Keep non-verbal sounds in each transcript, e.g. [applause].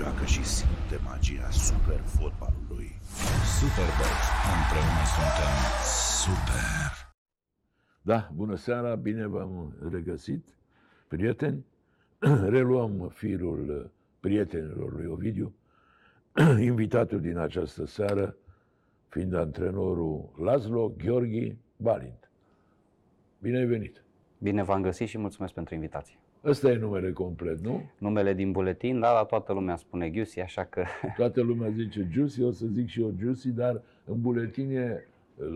joacă și simte magia super fotbalului. Superbox. Împreună suntem super. Da, bună seara, bine v-am regăsit, prieteni. [clears throat] Reluăm firul prietenilor lui Ovidiu. [clears throat] Invitatul din această seară fiind antrenorul Laszlo Gheorghi Balint. Bine ai venit! Bine v-am găsit și mulțumesc pentru invitație. Ăsta e numele complet, nu? Numele din buletin, da, dar toată lumea spune Giusi, așa că... [laughs] Toată lumea zice Giusi, o să zic și eu Giusi, dar în buletin e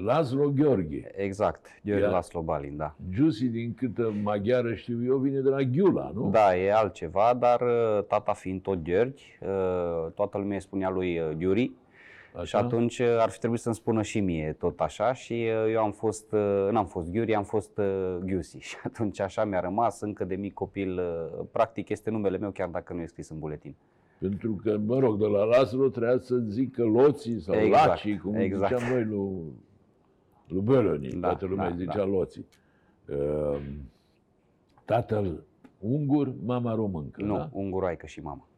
Laszlo Gheorghe. Exact, Gheorghe Ia. Laslo Balin, da. Giusi, din câtă maghiară știu eu, vine de la Ghiula, nu? Da, e altceva, dar uh, tata fiind tot Gheorghe, uh, toată lumea îi spunea lui uh, Ghiuri Așa? și atunci uh, ar fi trebuit să-mi spună și mie tot așa și uh, eu am fost, uh, n-am fost Ghiuri, am fost uh, Giusi [laughs] și atunci așa mi-a rămas încă de mic copil, uh, practic este numele meu chiar dacă nu e scris în buletin. Pentru că, mă rog, de la Laszlo trebuia să zică Loții sau Exact, Lacii, cum exact. ziceam noi lui, lui Bölöni, Da, toată lumea da, zicea da. Loții. Uh, tatăl ungur, mama româncă, Nu, da? unguroaică și mama.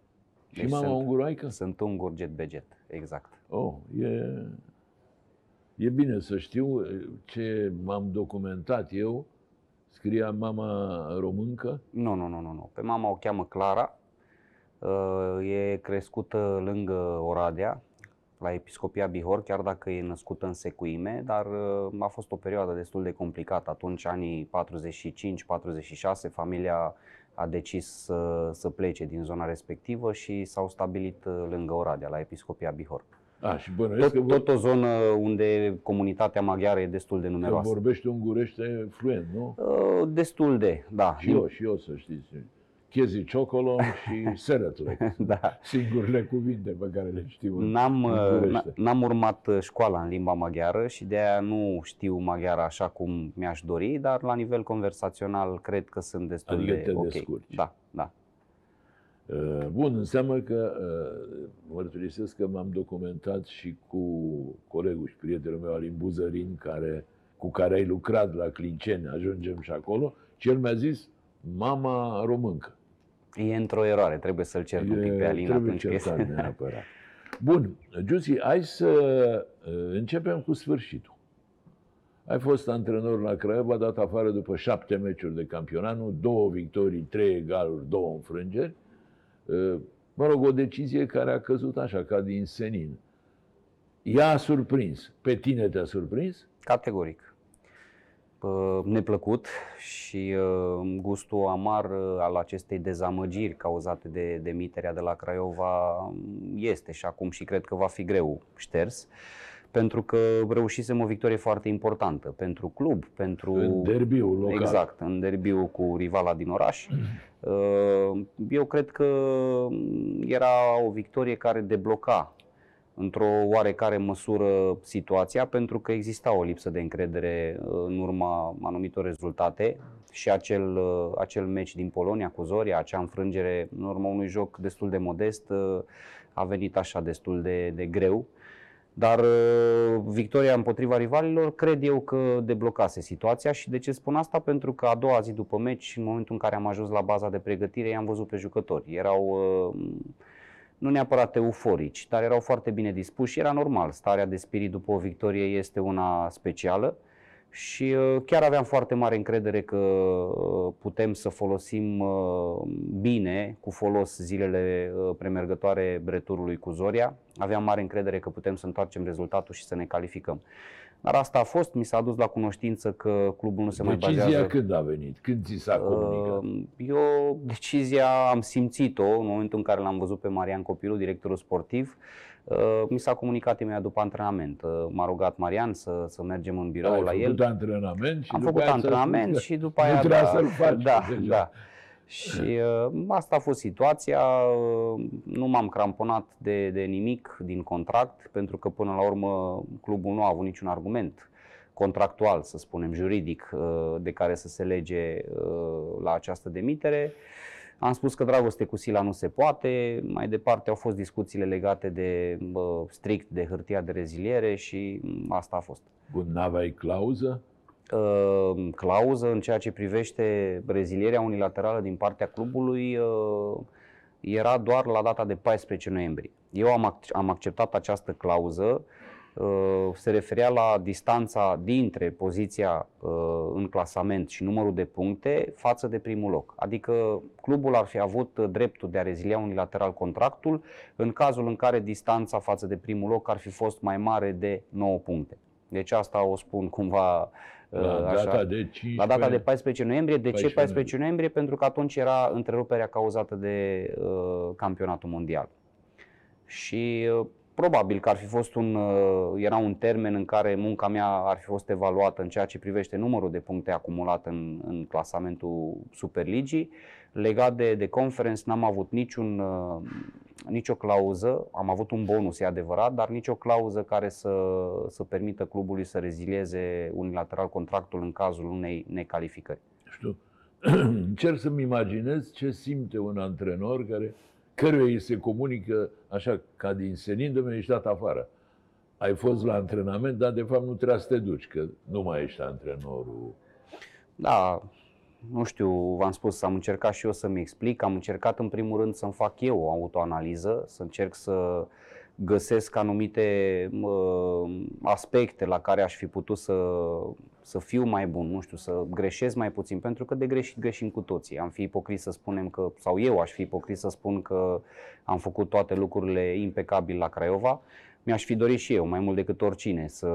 Și Deci mama sunt- unguroaică? Sunt ungur jet beget, exact. Oh, e, e bine să știu ce m-am documentat eu. Scria mama româncă. Nu, nu, nu, nu, nu. Pe mama o cheamă Clara. Uh, E crescută lângă Oradea, la Episcopia Bihor, chiar dacă e născută în secuime, dar uh, a fost o perioadă destul de complicată. Atunci, anii 45-46, familia a decis să, să plece din zona respectivă și s-au stabilit uh, lângă Oradea, la Episcopia Bihor. A, și bănuiesc că, Tot, vor, tot o zonă unde comunitatea maghiară e destul de că numeroasă. vorbește ungurește fluent, nu? Uh, Destul de, da. Și eu, și eu să știți. Chezi Ciocolom și [laughs] Seretle. da. Singurile cuvinte pe care le știu. în N-am, uh, ungurește. n- n-am urmat uh, școala în limba maghiară și de aia nu știu maghiara așa cum mi-aș dori, dar la nivel conversațional cred că sunt destul Adică de te ok. descurci. Da, da. Uh, Bun, înseamnă că uh, mărturisesc că m-am documentat și cu colegul și prietenul meu Alin Buzărin, care, cu care ai lucrat la Clinceni, ajungem și acolo, și el mi-a zis mama româncă. E într-o eroare, trebuie să-l cer un pic pe E- Alin trebuie atunci că certat este... [laughs] neapărat. Bun, Giusi, hai să uh, începem cu sfârșitul. Ai fost antrenor la Craiova, dat afară după șapte meciuri de campionat, nu? două victorii, trei egaluri, două înfrângeri. Uh, Mă rog, o decizie care a căzut așa, ca din senin. Ea a surprins. Pe tine te-a surprins? Categoric. Uh, Neplăcut și uh, gustul amar uh, al acestei dezamăgiri cauzate de demiterea de la Craiova um, este și acum și cred că va fi greu șters pentru că reușisem o victorie foarte importantă pentru club, pentru În derbiul local. Exact, în derbiul cu rivala din oraș. [clears throat] Uh, Eu cred că era o victorie care debloca într-o oarecare măsură situația, pentru că exista o lipsă de încredere uh, în urma anumitor rezultate și acel, uh, acel meci din Polonia cu Zoria, acea înfrângere în urma unui joc destul de modest, uh, a venit așa destul de, de greu. Dar uh, victoria împotriva rivalilor cred eu că deblocase situația și de ce spun asta? Pentru că a doua zi după meci, în momentul în care am ajuns la baza de pregătire, i-am văzut pe jucători. Erau uh, nu neapărat euforici, dar erau foarte bine dispuși și era normal. Starea de spirit după o victorie este una specială și uh, chiar aveam foarte mare încredere că uh, putem să folosim uh, bine, cu folos, zilele uh, premergătoare breturului cu Zoria. Aveam mare încredere că putem să întoarcem rezultatul și să ne calificăm. Dar asta a fost, mi s-a adus la cunoștință că clubul nu se mai Decizia bazează... când a venit? Când ți s-a comunicat? Uh, Eu decizia am simțit-o în momentul în care l-am văzut pe Marian Copilul, directorul sportiv. Uh, Mi s-a comunicat imediat după antrenament. Uh, M-a rugat Marian să, să mergem în birou Ai la făcut el. antrenament și Am după făcut aia ți-a spus antrenament că și după nu aia... trebuia da, să-l faci Da, deja. da. Și uh, asta a fost situația. Uh, Nu m-am cramponat de, de nimic din contract, pentru că până la urmă clubul nu a avut niciun argument contractual, să spunem, juridic, uh, de care să se lege uh, la această demitere. Am spus că dragoste cu Sila nu se poate. Mai departe au fost discuțiile legate de bă, strict de hârtia de reziliere și mm, asta a fost. Bun, n-aveai clauză? Uh, clauză în ceea ce privește rezilierea unilaterală din partea clubului uh, era doar la data de 14 noiembrie. Eu am, ac- am acceptat această clauză, uh, se referea la distanța dintre poziția uh, în clasament și numărul de puncte față de primul loc. Adică clubul ar fi avut dreptul de a rezilia unilateral contractul în cazul în care distanța față de primul loc ar fi fost mai mare de 9 puncte. Deci asta o spun cumva La uh, așa. data de 15... La data de 14 noiembrie. De ce 14 14 noiembrie? Pentru că atunci era întreruperea cauzată de uh, campionatul mondial. Și uh, probabil că ar fi fost un, uh, era un termen în care munca mea ar fi fost evaluată în ceea ce privește numărul de puncte acumulat în, în clasamentul Superligii. Legat de, de conference n-am avut niciun, uh, nicio clauză, am avut un bonus, e adevărat, dar nicio clauză care să, să permită clubului să rezilieze unilateral contractul în cazul unei necalificări. știu, [clears throat] încerc să-mi imaginez ce simte un antrenor care, căruia îi se comunică așa ca din senin, domnule, ești dat afară. Ai fost la antrenament, dar de fapt nu trebuia să te duci, că nu mai ești antrenorul. Da, nu știu, v-am spus, am încercat și eu să-mi explic, am încercat în primul rând să-mi fac eu o autoanaliză, să încerc să găsesc anumite uh, aspecte la care aș fi putut să, să fiu mai bun, nu știu, să greșesc mai puțin, pentru că de greșit greșim cu toții. Am fi ipocrit să spunem că, sau eu aș fi ipocrit să spun că am făcut toate lucrurile impecabil la Craiova. Mi-aș fi dorit și eu, mai mult decât oricine, să,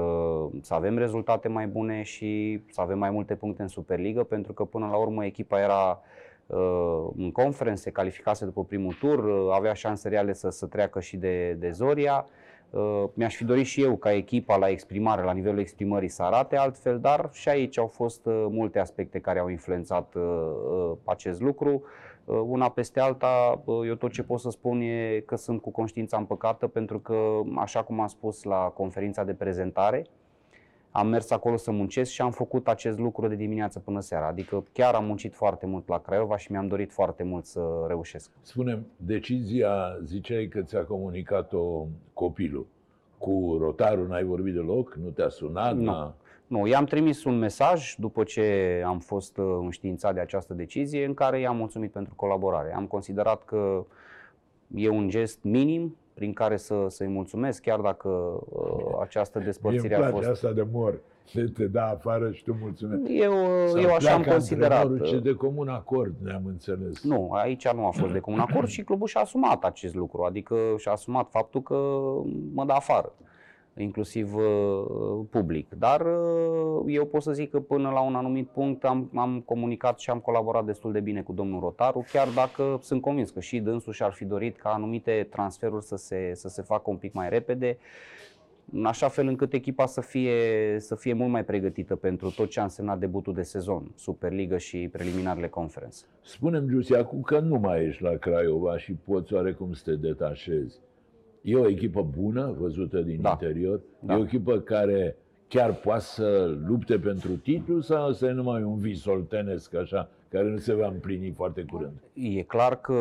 să avem rezultate mai bune și să avem mai multe puncte în Superliga, pentru că până la urmă echipa era uh, în conference, se calificase după primul tur, uh, avea șanse reale să, să treacă și de, de Zoria. Uh, mi-aș fi dorit și eu ca echipa la exprimare, la nivelul exprimării să arate altfel, dar și aici au fost uh, multe aspecte care au influențat uh, uh, acest lucru. Uh, Una peste alta, uh, eu tot ce pot să spun e că sunt cu conștiința împăcată pentru că, așa cum am spus la conferința de prezentare, am mers acolo să muncesc și am făcut acest lucru de dimineață până seara. Adică chiar am muncit foarte mult la Craiova și mi-am dorit foarte mult să reușesc. Spunem, decizia, ziceai că ți-a comunicat-o copilul. Cu rotarul n-ai vorbit deloc? Nu te-a sunat? Nu. N-a- Nu, i-am trimis un mesaj după ce am fost uh, înștiințat de această decizie în care i-am mulțumit pentru colaborare. Am considerat că e un gest minim prin care să, să-i mulțumesc, chiar dacă uh, această Mie îmi despărțire a place fost... asta de mor. De te da afară și tu mulțumesc. Eu, Sau eu așa am pleacă considerat. antrenorul, Ce uh, de comun acord ne-am înțeles. Nu, aici nu a fost de comun acord și clubul și-a asumat acest lucru, adică și-a asumat faptul că mă dă afară, inclusiv uh, public. Dar uh, eu pot să zic că până la un anumit punct am, am comunicat și am colaborat destul de bine cu domnul Rotaru, chiar dacă sunt convins că și dânsul și-ar fi dorit ca anumite transferuri să se, să se facă un pic mai repede, în așa fel încât echipa să fie, să fie mult mai pregătită pentru tot ce a însemnat debutul de sezon, Superliga și preliminarele conference. Spunem, Giusi, acum că nu mai ești la Craiova și poți oarecum să te detașezi. E o echipă bună, văzută din Da. interior? Da. E o echipă care chiar poate să lupte pentru titlu sau ăsta e numai un vis oltenesc așa, care nu se va împlini foarte curând? E clar că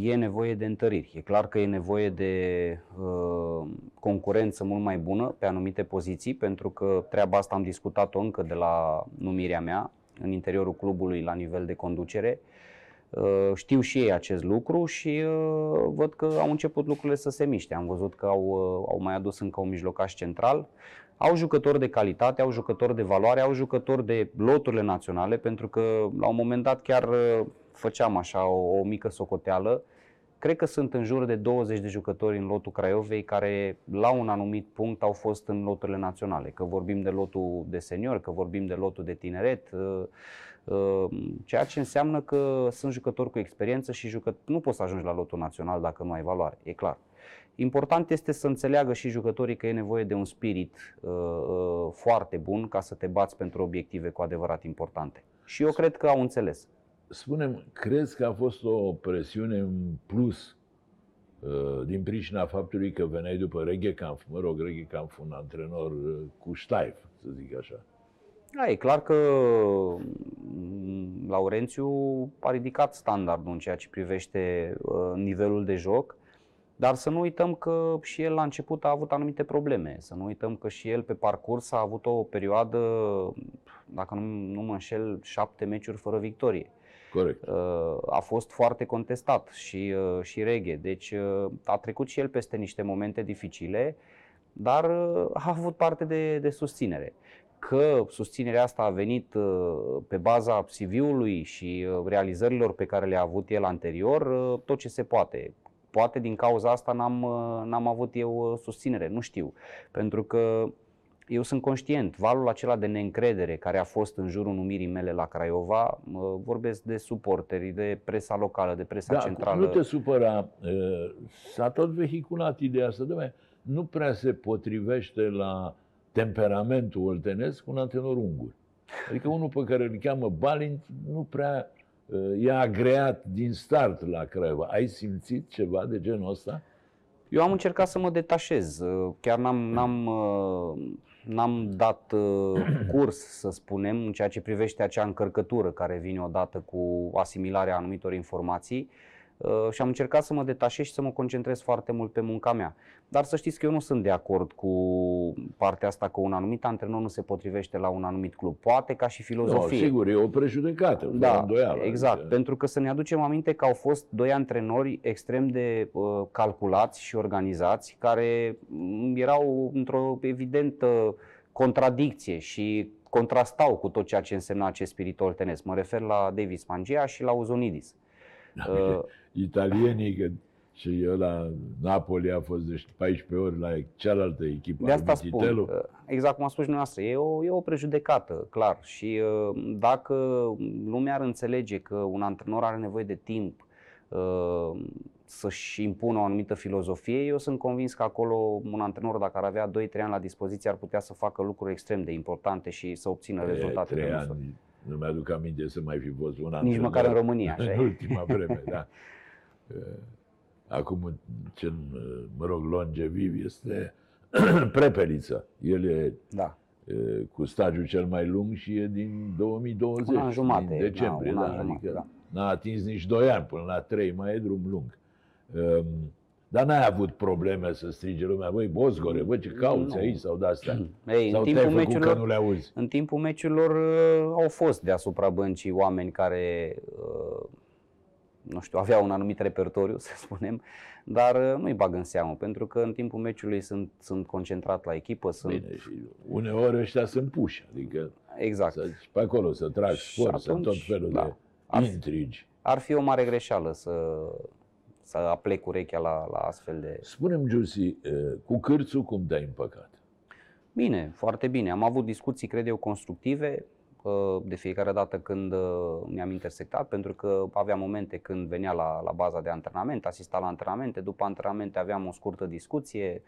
e nevoie de întăriri, e clar că e nevoie de uh, concurență mult mai bună pe anumite poziții, pentru că treaba asta am discutat-o încă de la numirea mea în interiorul clubului la nivel de conducere. Uh, Știu și ei acest lucru și uh, văd că au început lucrurile să se miște. Am văzut că au, uh, au mai adus încă un mijlocaș central. Au jucători de calitate, au jucători de valoare, au jucători de loturile naționale, pentru că la un moment dat chiar uh, făceam așa o, o mică socoteală. Cred că sunt în jur de 20 de jucători în lotul Craiovei care la un anumit punct au fost în loturile naționale. Că vorbim de lotul de senior, că vorbim de lotul de tineret, uh, uh, ceea ce înseamnă că sunt jucători cu experiență și jucă... nu poți să ajungi la lotul național dacă nu ai valoare, e clar. Important este să înțeleagă și jucătorii că e nevoie de un spirit uh, uh, foarte bun ca să te bați pentru obiective cu adevărat importante. Și eu cred că au înțeles. Spunem, crezi că a fost o presiune în plus uh, din pricina faptului că veneai după Reghe Kampf, mă rog, Reghe Kampf un antrenor uh, cu ștaif, să zic așa. Da, e clar că mm, Laurențiu a ridicat standardul în ceea ce privește uh, nivelul de joc, dar să nu uităm că și el la început a avut anumite probleme. Să nu uităm că și el pe parcurs a avut o perioadă, dacă nu, nu mă înșel, șapte meciuri fără victorie. Corect. Uh, a fost foarte contestat și, uh, și reghe. Deci uh, a trecut și el peste niște momente dificile, dar uh, a avut parte de, de susținere. Că susținerea asta a venit uh, pe baza CV-ului și uh, realizărilor pe care le-a avut el anterior, uh, tot ce se poate. Poate din cauza asta n-am, uh, n-am avut eu uh, susținere, nu știu. Pentru că eu sunt conștient, valul acela de neîncredere care a fost în jurul numirii mele la Craiova, mă vorbesc de suporteri, de presa locală, de presa Da, centrală. nu te supăra. uh, S-a tot vehiculat ideea asta. Dom'le, nu prea se potrivește la temperamentul oltenesc un antenor ungur. Adică unul pe care îl cheamă Balint nu prea uh, e agreat din start la Craiova. Ai simțit ceva de genul ăsta? Eu am încercat să mă detașez. Uh, Chiar n-am, n-am, uh, n-am dat uh, curs, să spunem, în ceea ce privește acea încărcătură care vine odată cu asimilarea anumitor informații uh, și am încercat să mă detașez și să mă concentrez foarte mult pe munca mea. Dar să știți că eu nu sunt de acord cu partea asta că un anumit antrenor nu se potrivește la un anumit club. Poate ca și Nu, filozofie. sigur, e o prejudecată, fără Da, îndoială. exact. Adică- Pentru că să ne aducem aminte că au fost doi antrenori extrem de uh, calculați și organizați, care mm, erau într-o evidentă contradicție și contrastau cu tot ceea ce însemna acest spirit oltenesc. Mă refer la Davis Mangia și la Uzonidis. Uh, [laughs] Italienii, că și eu la Napoli a fost de 14 ori la cealaltă echipă. De asta lui spun, Mititelu. uh, exact cum a spus și dumneavoastră, e o, e o prejudecată, clar. Și uh, dacă lumea ar înțelege că un antrenor are nevoie de timp uh, să-și impună o anumită filozofie, eu sunt convins că acolo un antrenor, dacă ar avea 2-3 ani la dispoziție, ar putea să facă lucruri extrem de importante și să obțină E, rezultate. trei de măsură. ani, nu mi-aduc aminte să mai fi fost un an. Nici de măcar în dat. România, așa În e. ultima [laughs] vreme, da. Uh, Acum, cel, uh, mă rog, longeviv este [clears throat] Prepeliță. El e Da. uh, cu stagiul cel mai lung și e din 2020, Un an jumate, din decembrie, da, un da, an jumate, adică da. n-a atins nici 2 ani, până la 3 mai e drum lung. Um, dar n-ai avut probleme să strige lumea, băi, Bosgore, băi, ce cauți Nu. aici sau de-astea? [clears throat] Ei, sau în te-ai timpul făcut că meciurilor, nu le auzi? În timpul meciurilor uh, au fost deasupra băncii oameni care, uh, nu știu, aveau un anumit repertoriu, [laughs] să spunem, dar uh, nu-i bag în seamă, pentru că în timpul meciului sunt, sunt concentrat la echipă, sunt... Bine, și uneori ăștia sunt puși, adică Exact. să, pe acolo să trag Și spor, să tot atunci, felul da. de Ar fi- intrigi. Ar fi o mare greșeală să, să aplec urechea la, la astfel de... Spune-mi, Giusi, eh, cu cârțul cum te-ai împăcat? Bine, foarte bine. Am avut discuții, cred eu, constructive uh, de fiecare dată când uh, ne-am intersectat, pentru că aveam momente când venea la, la baza de antrenament, asista la antrenamente, după antrenamente aveam o scurtă discuție.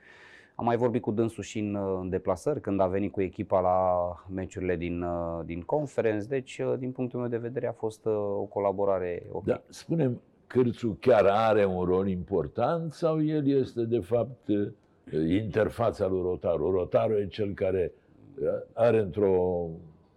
Am mai vorbit cu dânsul și în, uh, în deplasări, când a venit cu echipa la meciurile din, uh, din conference, deci, uh, din punctul meu de vedere, a fost uh, o colaborare ok. Da, spune cârțul chiar are un rol important sau el este, de fapt, eh, interfața lui Rotaru? Rotaru e cel care eh, are într-o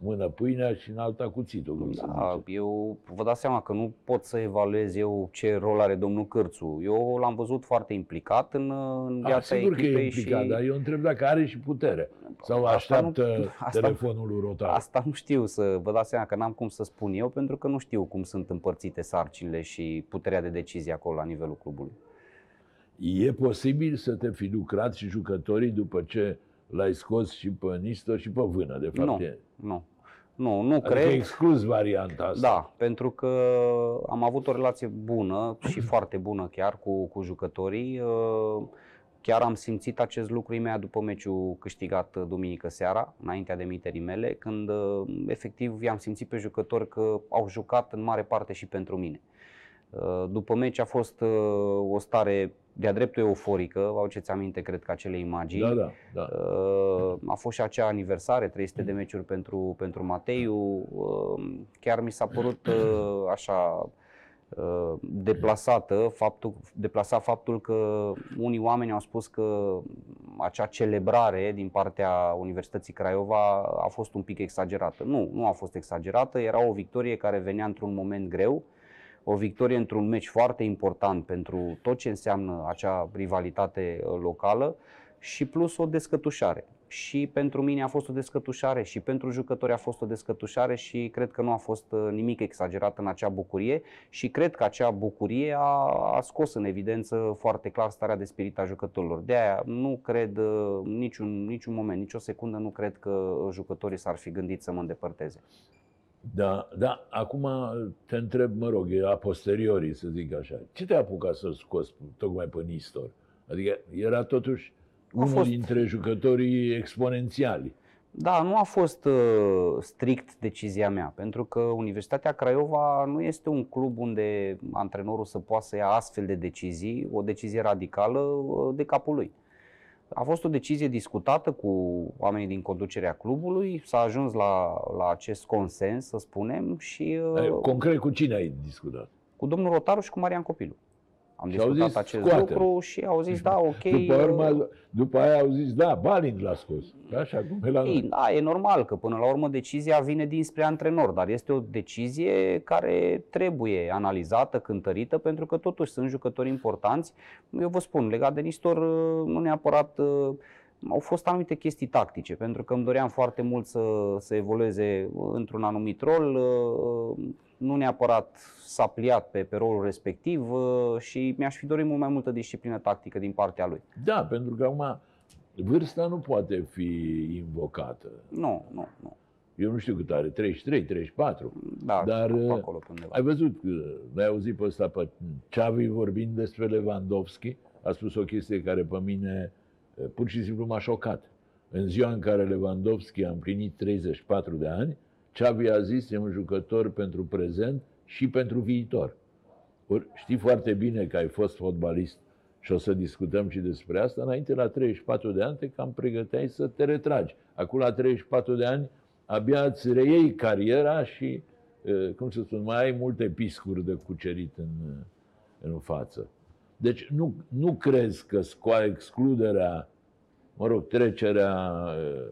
mână pâinea și în alta cuțitul, cum se Da, zice. eu vă dați seama că nu pot să evaluez eu ce rol are domnul Cârțu. Eu l-am văzut foarte implicat în, în A, viața Ah, sigur că e echipei implicat, și dar eu întreb dacă are și putere. Sau Asta așteaptă nu- [laughs] asta- telefonul lui Rotaru. asta nu știu să vă dați seama că n-am cum să spun eu pentru că nu știu cum sunt împărțite sarcinile și puterea de decizie acolo la nivelul clubului. E posibil să te fi lucrat și jucătorii după ce l-ai scos și pe Nisto și pe Vână, de fapt. Nu. E. Nu. Nu, nu Adică cred. exclus varianta asta. Da, pentru că am avut o relație bună și [clears throat] foarte bună chiar cu, cu jucătorii. Uh, Chiar am simțit acest lucru imediat după meciul câștigat uh, duminică seara, înaintea demiterii mele, când uh, efectiv i-am simțit pe jucători că au jucat în mare parte și pentru mine. Uh, După meci a fost uh, o stare de-a dreptul euforică, vă aduceți aminte, cred că acele imagini. Da, da, da. Uh, A fost și acea aniversare, 300 de meciuri pentru, pentru Mateiu. Uh, Chiar mi s-a părut uh, așa uh, deplasată faptul, deplasat faptul că unii oameni au spus că acea celebrare din partea Universității Craiova a fost un pic exagerată. Nu, nu a fost exagerată, era o victorie care venea într-un moment greu, o victorie într-un meci foarte important pentru tot ce înseamnă acea rivalitate uh, locală și plus o descătușare. Și pentru mine a fost o descătușare și pentru jucători a fost o descătușare și cred că nu a fost uh, nimic exagerat în acea bucurie și cred că acea bucurie a, a scos în evidență foarte clar starea de spirit a jucătorilor. De aia nu cred uh, niciun, niciun moment, nicio secundă nu cred că jucătorii s-ar fi gândit să mă îndepărteze. Da, da, acum te întreb, mă rog, e a posteriori, să zic așa. Ce te-a apucat să-l scoți tocmai pe Nistor? Adică era totuși unul fost- dintre jucătorii exponențiali. Da, nu a fost uh, strict decizia mea, pentru că Universitatea Craiova nu este un club unde antrenorul să poată să ia astfel de decizii, o decizie radicală uh, de capul lui. A fost o decizie discutată cu oamenii din conducerea clubului, s-a ajuns la, la acest consens, să spunem, și Ai- uh, Concret, cu cine ai discutat? cu domnul Rotaru și cu Marian Copilu. Am Și au discutat zis, acest scoate-l. lucru și au zis, da, ok. După, uh, urmă, după aia au zis, da, Balint l-a scos. Așa cum e la Ei, noi. da, e normal că până la urmă decizia vine dinspre antrenor, dar este o decizie care trebuie analizată, cântărită, pentru că totuși sunt jucători importanți. Eu vă spun, legat de Nistor, uh, nu neapărat uh, au fost anumite chestii tactice, pentru că îmi doream foarte mult să, să evolueze într-un anumit rol. Uh, Nu neapărat s-a pliat pe, pe rolul respectiv uh, și mi-aș fi dorit mult mai multă disciplină tactică din partea lui. Da, pentru că acum vârsta nu poate fi invocată. Nu, nu, nu. Eu nu știu cât are, 33, 34. Da, Dar, pe uh, acolo pe undeva. Ai văzut, că l-ai auzit pe ăsta pe Xavi vorbind despre Lewandowski, a spus o chestie care pe mine eh, pur și simplu m-a șocat. În ziua în care Lewandowski a împlinit 34 de ani, Xavi a zis, e un jucător pentru prezent și pentru viitor. Ori știi foarte bine că ai fost fotbalist și o să discutăm și despre asta, înainte la 34 de ani te cam pregăteai să te retragi. Acum la 34 de ani abia îți reiei cariera și, eh, cum să spun, mai ai multe piscuri de cucerit în, eh, în față. Deci nu, nu crezi că scoa excluderea, mă rog, trecerea eh,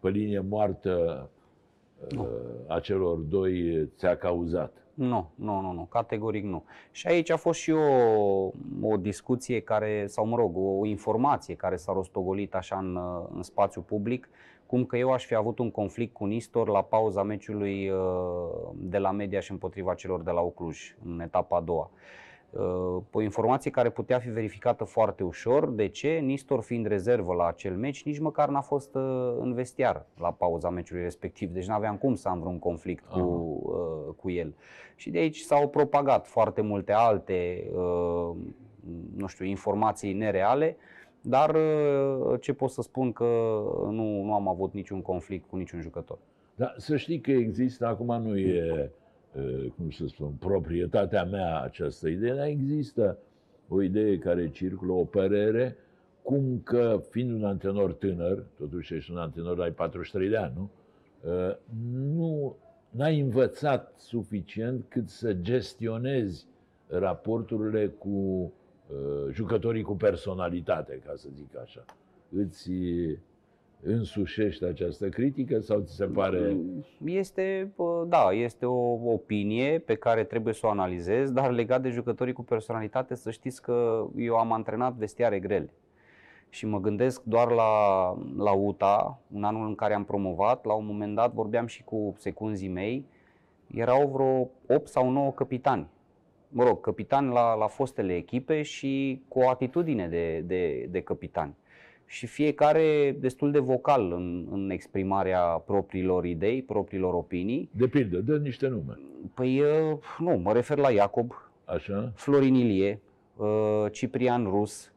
pe linie moartă eh, a celor doi ți-a cauzat? Nu, nu, nu, nu, categoric nu. Și aici a fost și o, o discuție care, sau mă rog, o informație care s-a rostogolit așa în, în spațiu public, cum că eu aș fi avut un conflict cu Nistor la pauza meciului uh, de la Media și împotriva celor de la Ocluj, în etapa a doua. Uh, O informație care putea fi verificată foarte ușor. De ce? Nistor fiind rezervă la acel meci, nici măcar n-a fost uh, în vestiar la pauza meciului respectiv. Deci n-aveam cum să am vreun conflict cu, uh, cu el. Și de aici s-au propagat foarte multe alte, uh, nu știu, informații nereale, dar uh, ce pot să spun că nu, nu am avut niciun conflict cu niciun jucător. Dar să știi că există, acum nu e, eh, cum să spun, proprietatea mea această idee, dar există o idee care circulă, o părere, cum că, fiind un antrenor tânăr, totuși ești un antrenor, ai 43 de ani, nu? Eh, Nu n-ai învățat suficient cât să gestionezi raporturile cu eh, jucătorii cu personalitate, ca să zic așa. Îți însușești această critică sau ți se pare... Este, bă, da, este o opinie pe care trebuie să o analizez, dar legat de jucătorii cu personalitate, să știți că eu am antrenat vestiare grele. Și mă gândesc doar la, la UTA, un anul în care am promovat, la un moment dat vorbeam și cu secunzii mei, erau vreo 8 sau 9 capitani. Mă rog, capitani la, la fostele echipe și cu o atitudine de, de, de capitani și fiecare destul de vocal în, în exprimarea propriilor idei, propriilor opinii. De pildă, dă niște nume. Păi uh, nu, mă refer la Iacob, Așa? Florin Ilie, uh, Ciprian Rus,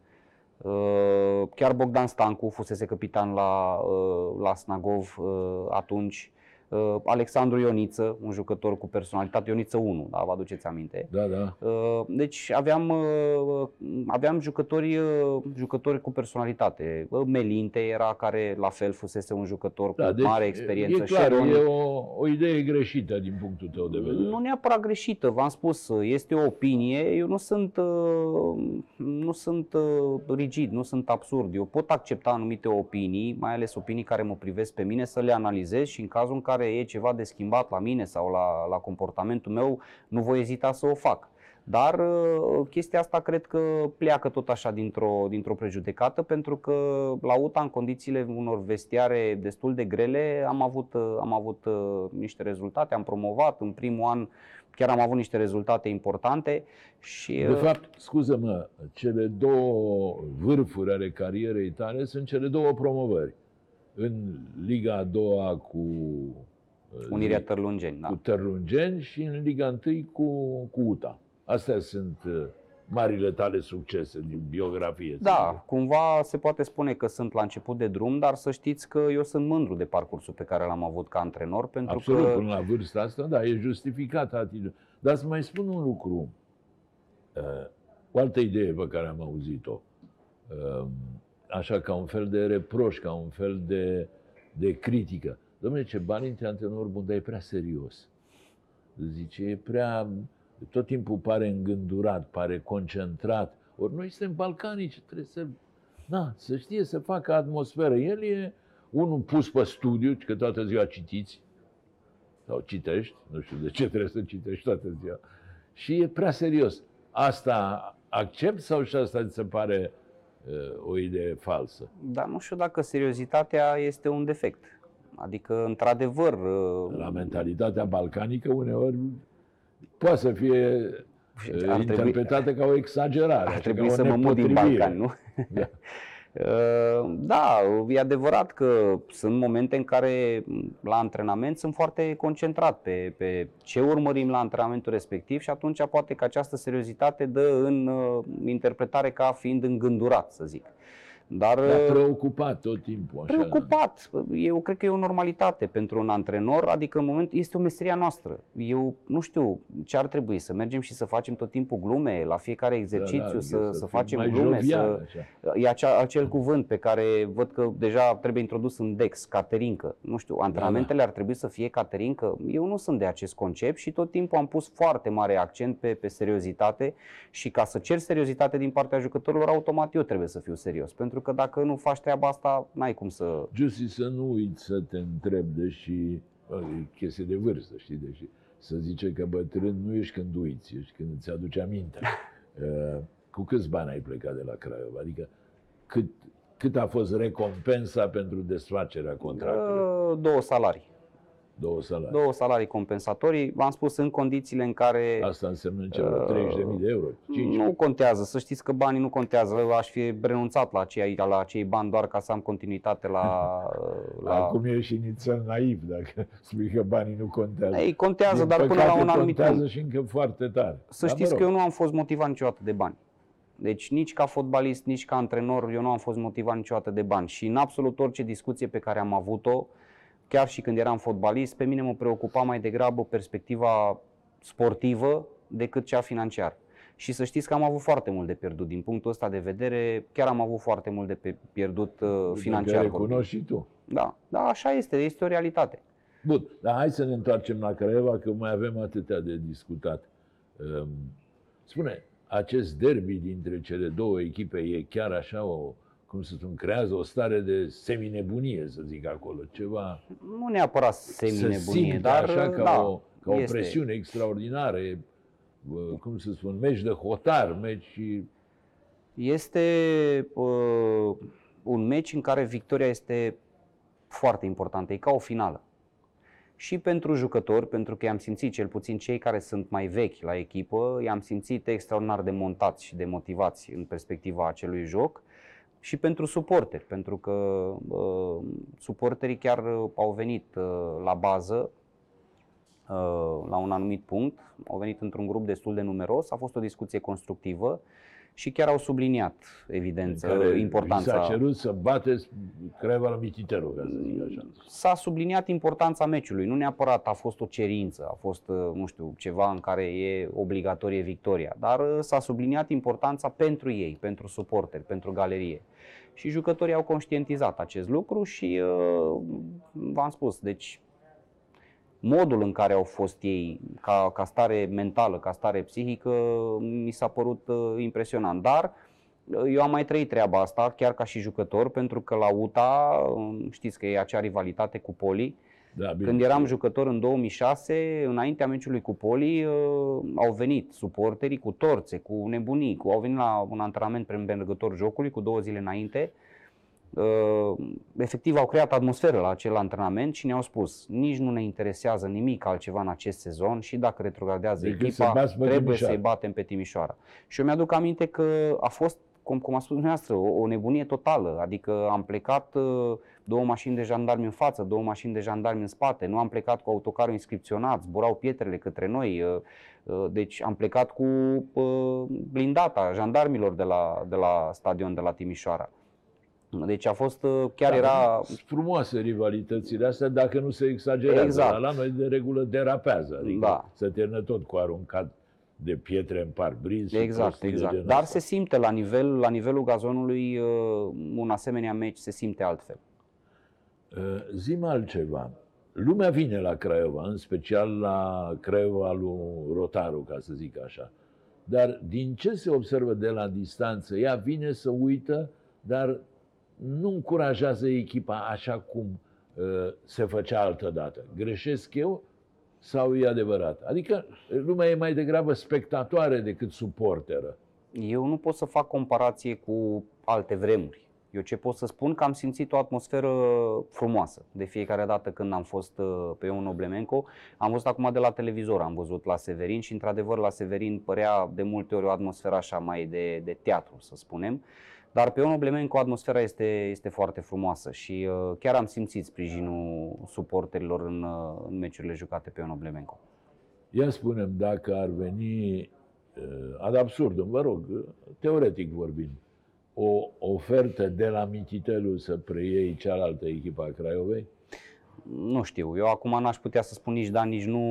uh, chiar Bogdan Stancu fusese capitan la, uh, la Snagov uh, atunci, uh, Alexandru Ioniță, un jucător cu personalitate, Ioniță 1, da, vă aduceți aminte. Da, da. Uh, Deci aveam, uh, aveam jucători, uh, jucători cu personalitate. Uh, Melinte era care la fel fusese un jucător cu da deci mare experiență. E clar, Sharon- e o, o idee greșită din punctul tău de vedere. nu neapărat greșită, v-am spus, este o opinie, eu nu sunt, uh, nu sunt uh, rigid, nu sunt absurd. Eu pot accepta anumite opinii, mai ales opinii care mă privesc pe mine, să le analizez și în cazul în care e ceva de schimbat la mine sau la, la comportamentul meu, nu voi ezita să o fac. Dar uh, chestia asta cred că pleacă tot așa dintr-o, dintr-o prejudecată pentru că la UTA în condițiile unor vestiare destul de grele am avut, uh, am avut uh, niște rezultate, am promovat în primul an chiar am avut niște rezultate importante și De fapt, scuză-mă, cele două vârfuri ale carierei tale sunt cele două promovări. În Liga a doua cu Unirea Tărlungeni, da. cu Tărlungeni și în Liga 1 cu, cu UTA. Astea sunt uh, marile tale succese din biografie. să Da, zic. cumva se poate spune că sunt la început de drum, dar să știți că eu sunt mândru de parcursul pe care l-am avut ca antrenor, pentru Absolut, că până la vârsta asta, da, e justificată atitudinea. Dar să mai spun un lucru, uh, o altă idee pe care am auzit-o, uh, așa ca un fel de reproș, ca un fel de, de critică. Domnule, ce bani între antrenor bun, dar e prea serios. Zice, e prea, tot timpul pare îngândurat, pare concentrat. Ori noi suntem balcanici, trebuie să, na, să știe să facă atmosferă. El e unul pus pe studiu, că toată ziua citiți, sau citești, nu știu de ce trebuie să citești toată ziua, și e prea serios. Asta accept sau și asta ți se pare uh, o idee falsă? dar nu știu dacă seriozitatea este un defect. Adică, într-adevăr, uh, La mentalitatea balcanică uneori poate să fie uh, Ar trebui- interpretată ca o exagerare, ar așa, trebui ca o să mă mut din nepotrivire. Balcan, nu? Da. [laughs] Uh, Da, e adevărat că sunt momente în care m, la antrenament sunt foarte concentrat pe, pe ce urmărim la antrenamentul respectiv și atunci poate că această seriozitate dă în uh, interpretare ca fiind îngândurat, să zic. Dar, Dar uh, preocupat tot timpul. Așa, Preocupat. Eu cred că e o normalitate pentru un antrenor, adică în moment este o meseria noastră. Eu nu știu ce ar trebui, să mergem și să facem tot timpul glume la fiecare exercițiu, adică să, să, fii facem mai glume, jovial, să, așa. E acea, acel cuvânt pe care văd că deja trebuie introdus în DEX, caterincă. Nu știu, antrenamentele ar trebui să fie caterincă. Eu nu sunt de acest concept și tot timpul am pus foarte mare accent pe, pe seriozitate și ca să cer seriozitate din partea jucătorilor, automat eu trebuie să fiu serios. Pentru că dacă nu faci treaba asta, n-ai cum să... Giusti, să nu uiți să te întrebi, deși bă, e chestie de vârstă, știi, deși să zice că bătrân nu ești când uiți, ești când îți aduce aminte. [laughs] Uh, Cu câți bani ai plecat de la Craiova? Adică cât, cât a fost recompensa pentru desfacerea contractului? Uh, Două salarii. Două salarii. Două salarii compensatorii. V-am spus în condițiile în care Asta înseamnă ceva Uh, 30.000 de euro. 5. nu contează. Să știți că banii nu contează. Aș fi renunțat la acei, la acei bani doar ca să am continuitate la... [laughs] la... Acum ești inițial naiv dacă [laughs] spui că banii nu contează. Ei, contează, Din dar până păcate la un anumit contează punct. și încă foarte tare. Să Dar, știți mă că rog, eu nu am fost motivat niciodată de bani. Deci nici ca fotbalist, nici ca antrenor, eu nu am fost motivat niciodată de bani. Și în absolut orice discuție pe care am avut-o, chiar și când eram fotbalist, pe mine mă preocupa mai degrabă perspectiva sportivă decât cea financiară. Și să știți că am avut foarte mult de pierdut. Din punctul ăsta de vedere, chiar am avut foarte mult de pe pierdut uh, uite că financiar. vorbind. recunoști și tu. Da, da, așa este, este o realitate. Bun, dar hai să ne întoarcem la Craiova, că mai avem atâtea de discutat. Um, Spune, acest derby dintre cele două echipe e chiar așa o, cum să spun, creează o stare de seminebunie, să zic acolo, ceva Nu neapărat să semi-nebunie, simte dar așa ca, da, o, ca o este. presiune extraordinară, e, bă, cum să spun, meci de hotar, meci Este uh, un meci în care victoria este foarte importantă, e ca o finală. Și pentru jucători, pentru că i-am simțit cel puțin cei care sunt mai vechi la echipă, i-am simțit extraordinar de montați și de motivați în perspectiva acelui joc. Și pentru suporteri, pentru că uh, suporterii chiar uh, au venit uh, la bază uh, la un anumit punct, au venit într-un grup destul de numeros, a fost o discuție constructivă și chiar au subliniat, evident, în care importanța. vi s-a cerut să bateți Craiova la Mititero, ca să zic așa. S-a subliniat importanța meciului, nu neapărat a fost o cerință, a fost, uh, nu știu, ceva în care e obligatorie victoria, dar uh, s-a subliniat importanța pentru ei, pentru suporteri, pentru galerie. Și jucătorii au conștientizat acest lucru și uh, v-am spus, deci modul în care au fost ei, ca, ca stare mentală, ca stare psihică, mi s-a părut uh, impresionant. Dar uh, eu am mai trăit treaba asta, chiar ca și jucător, pentru că la UTA, um, știți că e acea rivalitate cu Poli, Da, bine. Când eram jucător în 2006, înaintea meciului cu Poli, uh, au venit suporterii cu torțe, cu nebunii, cu, au venit la un antrenament premergător jocului cu două zile înainte. Uh, efectiv au creat atmosferă la acel antrenament și ne-au spus nici nu ne interesează nimic altceva în acest sezon și dacă retrogradează Decât să echipa, bați pe trebuie Timișoara. să-i batem pe Timișoara. Și eu mi-aduc aminte că a fost, cum, cum a spus dumneavoastră, o, o nebunie totală. Adică am plecat uh, două mașini de jandarmi în față, două mașini de jandarmi în spate, nu am plecat cu autocarul inscripționat, zburau pietrele către noi. uh, uh, Deci am plecat cu uh, blindata jandarmilor de la, de la stadion de la Timișoara. Deci a fost, uh, chiar Da, era Sunt frumoase rivalitățile astea, dacă nu se exagerează. Exact. Dar La noi de regulă derapează. Adică Da. se termină tot cu aruncat de pietre în parbriz. și Exact, prostii de exact. genul Dar ăsta. se simte la, nivel, la nivelul gazonului uh, un asemenea meci se simte altfel. Uh, Zi-mi altceva. Lumea vine la Craiova, în special la Craiova lui Rotaru, ca să zic așa. Dar din ce se observă de la distanță? Ea vine să uită, dar nu încurajează echipa așa cum uh, se făcea altădată. Greșesc eu sau e adevărat? Adică lumea e mai degrabă spectatoare decât suporteră. Eu nu pot să fac comparație cu alte vremuri. Eu ce pot să spun că am simțit o atmosferă frumoasă de fiecare dată când am fost uh, pe Ion Oblemenco. Am văzut acum de la televizor, am văzut la Severin și într-adevăr la Severin părea de multe ori o atmosferă așa mai de, de teatru, să spunem. Dar pe Ion Oblemenco atmosfera este, este foarte frumoasă și uh, chiar am simțit sprijinul suporterilor în, uh, în meciurile jucate pe Ion Oblemenco. Ia spunem, dacă ar veni, uh, ad absurdum, vă rog, uh, teoretic vorbind, o ofertă de la Mititelu să preiei cealaltă echipă a Craiovei? Nu știu, eu acum n-aș putea să spun nici da, nici nu,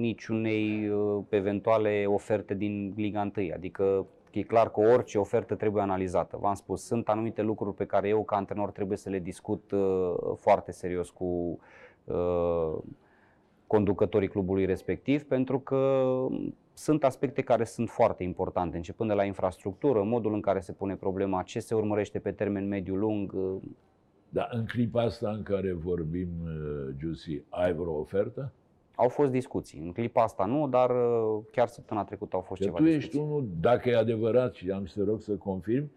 nici unei uh, eventuale oferte din Liga 1. Adică e clar că orice ofertă trebuie analizată. V-am spus, sunt anumite lucruri pe care eu ca antrenor trebuie să le discut uh, foarte serios cu uh, conducătorii clubului respectiv, pentru că sunt aspecte care sunt foarte importante, începând de la infrastructură, modul în care se pune problema, ce se urmărește pe termen mediu-lung, uh, Dar în clipa asta în care vorbim, uh, Giussi, ai vreo ofertă? Au fost discuții. În clipa asta nu, dar uh, chiar săptămâna trecută au fost Că ceva tu discuții. ești unul, dacă e adevărat, și am să te rog să confirm,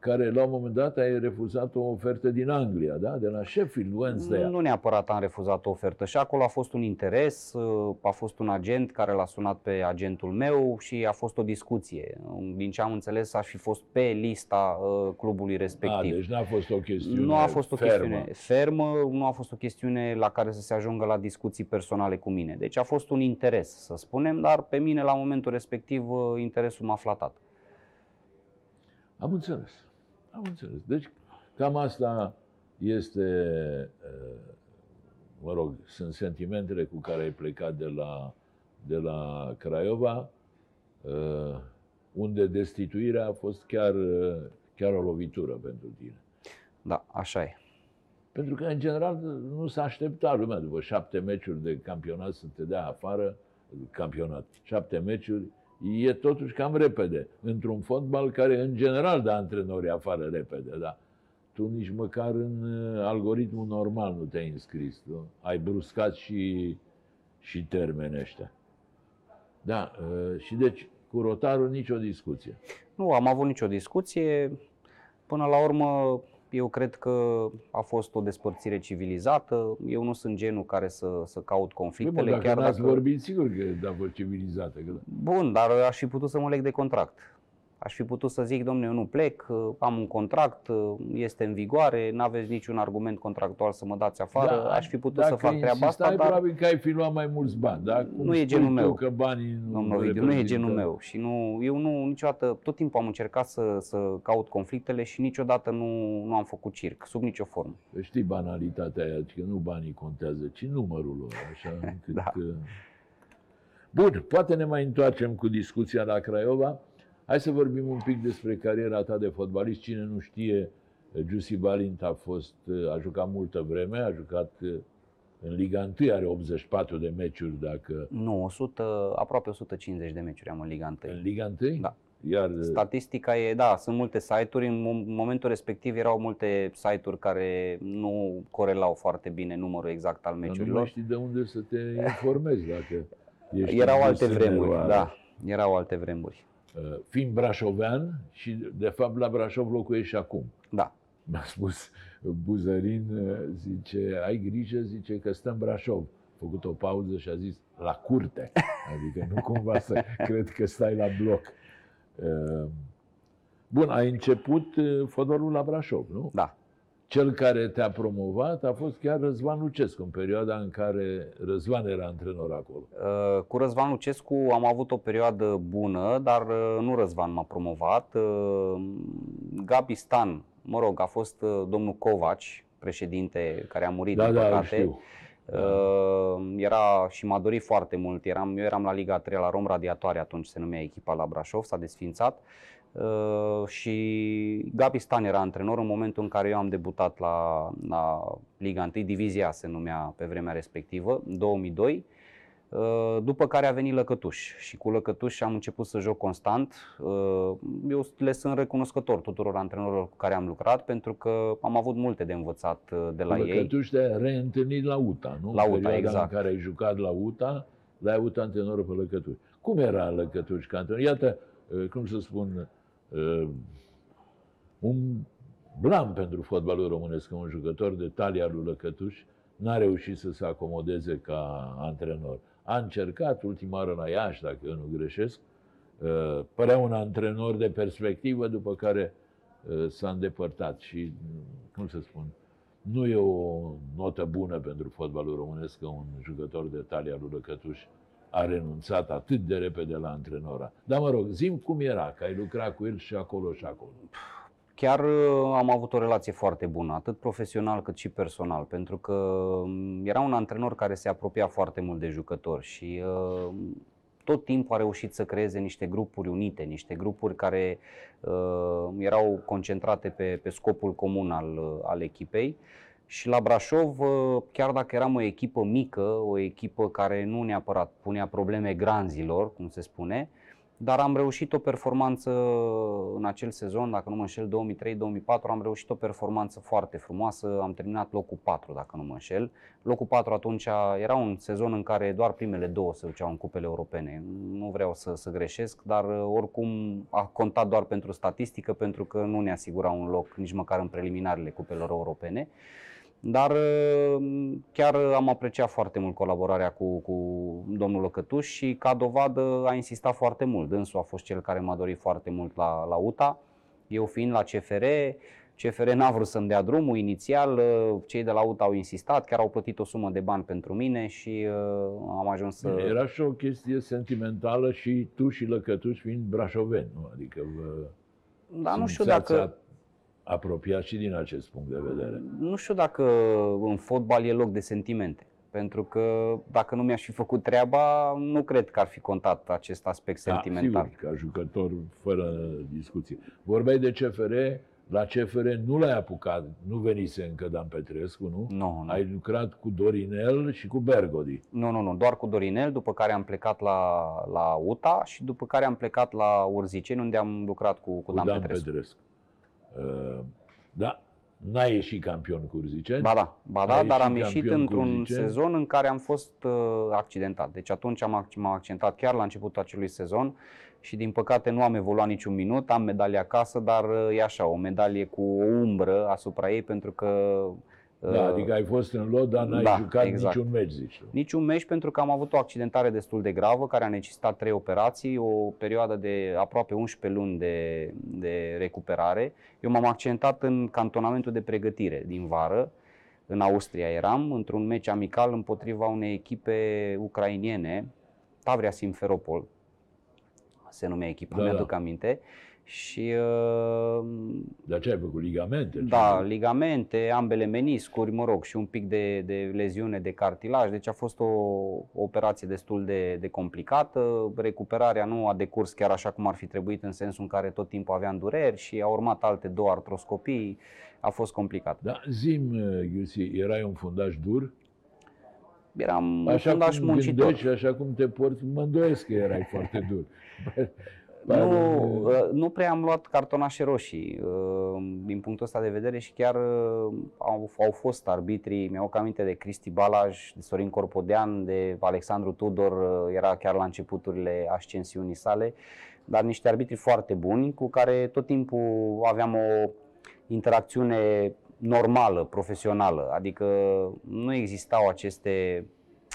care la un moment dat ai refuzat o ofertă din Anglia, da? De la Sheffield Wednesday. Nu neapărat am refuzat o ofertă și acolo a fost un interes, uh, a fost un agent care l-a sunat pe agentul meu și a fost o discuție. Din ce am înțeles, aș fi fost pe lista uh, clubului A, respectiv. deci n-a fost o chestiune Nu a fost o fermă. chestiune fermă, nu a fost o chestiune la care să se ajungă la discuții personale cu mine. Deci a fost un interes, să spunem, dar pe mine la momentul respectiv uh, interesul m-a flatat. Am înțeles. Am înțeles. Deci, cam asta este, uh, mă rog, sunt sentimentele cu care ai plecat de la, de la Craiova, uh, unde destituirea a fost chiar, uh, chiar o lovitură pentru tine. Da, așa e. Pentru că, în general, nu s-a așteptat lumea după șapte meciuri de campionat să te dea afară, campionat, șapte meciuri, e totuși cam repede. Într-un fotbal care, în general, dă antrenorii afară repede, da. Tu nici măcar în uh, algoritmul normal nu te-ai înscris. Tu ai bruscat și, și termeni ăștia. Da, uh, și deci, cu rotarul nicio discuție. Nu am avut nicio discuție. Până la urmă, eu cred că a fost o despărțire civilizată. Eu nu sunt genul care să, să caut Păi, conflictele. bă, dacă chiar n-ați dacă... vorbit, sigur că a fost civilizată. Că... Bun, dar aș fi putut să mă leg de contract. Aș fi putut să zic, domnule, eu nu plec, am un contract, este în vigoare, nu aveți niciun argument contractual să mă dați afară. Aș fi putut să Da, dacă fac treaba asta, insistai, dar probabil că ai fi luat mai mulți bani. Da? Cum Nu e spui genul tu meu. că banii nu Domnul Ovidiu, nu e reprezintă- genul meu și nu, eu nu niciodată, tot timpul am încercat să, să caut conflictele și niciodată nu, nu am făcut circ, sub nicio formă. Că Știi banalitatea aia, că nu banii contează, ci numărul lor. Așa [laughs] încât, Da. că... Bun, poate ne mai întoarcem cu discuția la Craiova. Hai să vorbim un pic despre cariera ta de fotbalist. Cine nu știe, Giussi Balint a fost, a jucat multă vreme, a jucat în Liga 1, are 84 de meciuri dacă Nu, 100, aproape 150 de meciuri am în Liga 1. în Liga 1. Da. Iar Statistica e, da, sunt multe site-uri, în mo- momentul respectiv erau multe site-uri care nu corelau foarte bine numărul exact al dar nu mai meciurilor. știi de unde să te informezi dacă [laughs] ești Erau în alte desenul vremuri, ăla. da, erau alte vremuri. Uh, Fiind brașovean și de fapt la Brașov locuiești și acum. Da, Mi-a spus Buzărin, uh, zice, ai grijă, zice că stăm Brașov. A făcut o pauză și a zis, la curte. Adică nu cumva să [laughs] cred că stai la bloc. Uh, Bun, ai început uh, fotbalul la Brașov, nu? da. Cel care te-a promovat a fost chiar Răzvan Lucescu, în perioada în care Răzvan era antrenor acolo. Uh, Cu Răzvan Lucescu am avut o perioadă bună, dar uh, nu Răzvan m-a promovat. Uh, Gabi Stan, mă rog, a fost uh, domnul Covaci, președinte, care a murit, Da, din da, păcate. știu. Uh, era și m-a dorit foarte mult. Eram, eu eram la Liga 3 la Rom Radiatoare atunci se numea echipa la Brașov, s-a desfințat. Uh, și Gabi Stan era antrenor în momentul în care eu am debutat la, la Liga 1, Divizia se numea pe vremea respectivă, 2002. Uh, După care a venit Lăcătuș și cu Lăcătuș am început să joc constant. Uh, Eu le sunt recunoscător tuturor antrenorilor cu care am lucrat pentru că am avut multe de învățat uh, de la Că ei. tu te-ai reîntâlnit la UTA, nu? La UTA, Perioada exact. în care ai jucat la UTA, l-ai avut antrenorul pe Lăcătuș. Cum era Lăcătuș ca antrenor? Iată, uh, cum să spun, uh, un blam pentru fotbalul românesc, că un jucător de talia lui Lăcătuș n-a reușit să se acomodeze ca antrenor. A încercat ultima oară la Iași, dacă eu nu greșesc, uh, părea un antrenor de perspectivă, după care uh, s-a îndepărtat și, cum să spun, nu e o notă bună pentru fotbalul românesc că un jucător de talia lui Lăcătuș a renunțat atât de repede la antrenora. Dar mă rog, zim cum era, că ai lucrat cu el și acolo și acolo. Chiar uh, am avut o relație foarte bună, atât profesional cât și personal, pentru că um, era un antrenor care se apropia foarte mult de jucători și uh, tot timpul a reușit să creeze niște grupuri unite, niște grupuri care uh, erau concentrate pe, pe scopul comun al, uh, al echipei. Și la Brașov, uh, chiar dacă eram o echipă mică, o echipă care nu neapărat punea probleme granzilor, cum se spune, dar am reușit o performanță în acel sezon, dacă nu mă înșel, 2003-2004, am reușit o performanță foarte frumoasă, am terminat locul 4, dacă nu mă înșel. Locul 4 atunci era un sezon în care doar primele două se duceau în cupele europene. Nu vreau să, să greșesc, dar oricum a contat doar pentru statistică, pentru că nu ne asigura un loc nici măcar în preliminarele cupelor europene. Dar uh, chiar am apreciat foarte mult colaborarea cu, cu domnul Lăcătuș și ca dovadă a insistat foarte mult. Dânsul a fost cel care m-a dorit foarte mult la, la UTA. Eu fiind la CFR, CFR n-a vrut să-mi dea drumul inițial, uh, cei de la UTA au insistat, chiar au plătit o sumă de bani pentru mine și uh, am ajuns să... Era și o chestie sentimentală și tu și Lăcătuș fiind brașoveni, nu? Adică vă Dar nu știu simțeați dacă... a- apropiat și din acest punct de vedere. Nu știu dacă în fotbal e loc de sentimente. Pentru că dacă nu mi-aș fi făcut treaba, nu cred că ar fi contat acest aspect sentimental. Da, sigur, ca jucător, fără discuție. Vorbeai de CFR, la CFR nu l-ai apucat, nu venise încă Dan Petrescu, nu? Nu, nu. Ai lucrat cu Dorinel și cu Bergodi. Nu, nu, nu, doar cu Dorinel, după care am plecat la, la UTA și după care am plecat la Urziceni, unde am lucrat cu, cu, Cu Dan, Dan Petrescu. Petrescu. Uh, da, n-ai ieșit campion cu Urziceni? Ba da, ba da Ai dar am ieșit ieșit campion cu într-un Urziceni? sezon în care am fost uh, accidentat. Deci atunci am, ac- m-am accidentat chiar la începutul acelui sezon și din păcate nu am evoluat niciun minut, am medalie acasă, dar uh, e așa, o medalie cu o umbră asupra ei pentru că uh, Da, adică ai fost în lot, dar n-ai da, jucat exact. niciun meci, zici tu. Niciun meci pentru că am avut o accidentare destul de gravă care a necesitat trei operații, o perioadă de aproape 11 luni de, de recuperare. Eu m-am accidentat în cantonamentul de pregătire din vară, în Austria eram, într-un meci amical împotriva unei echipe ucrainiene, Tavria Simferopol, se numea echipa, Da, da, da. mi-aduc aminte. Și uh, Dar ce ai făcut? Ligamente? da, Ce- ligamente, ambele meniscuri, mă rog, și un pic de, de leziune de cartilaj, deci a fost o, o operație destul de, de complicată. Recuperarea nu a decurs chiar așa cum ar fi trebuit, în sensul în care tot timpul aveam dureri și au urmat alte două artroscopii. A fost complicat. Da, zim, Ghiusi, erai un fundaș dur? Eram un Așa fundaș cum muncitor. gândești și așa cum te porți, mă îndoiesc că erai foarte dur. [laughs] [laughs] [laughs] Nu, uh, nu prea am luat cartonașe roșii uh, din punctul ăsta de vedere și chiar uh, au, au fost arbitrii, mi-au aminte de Cristi Balaj, de Sorin Corpodean, de Alexandru Tudor, era chiar la începuturile ascensiunii sale, dar niște arbitri foarte buni cu care tot timpul aveam o interacțiune normală, profesională, adică nu existau aceste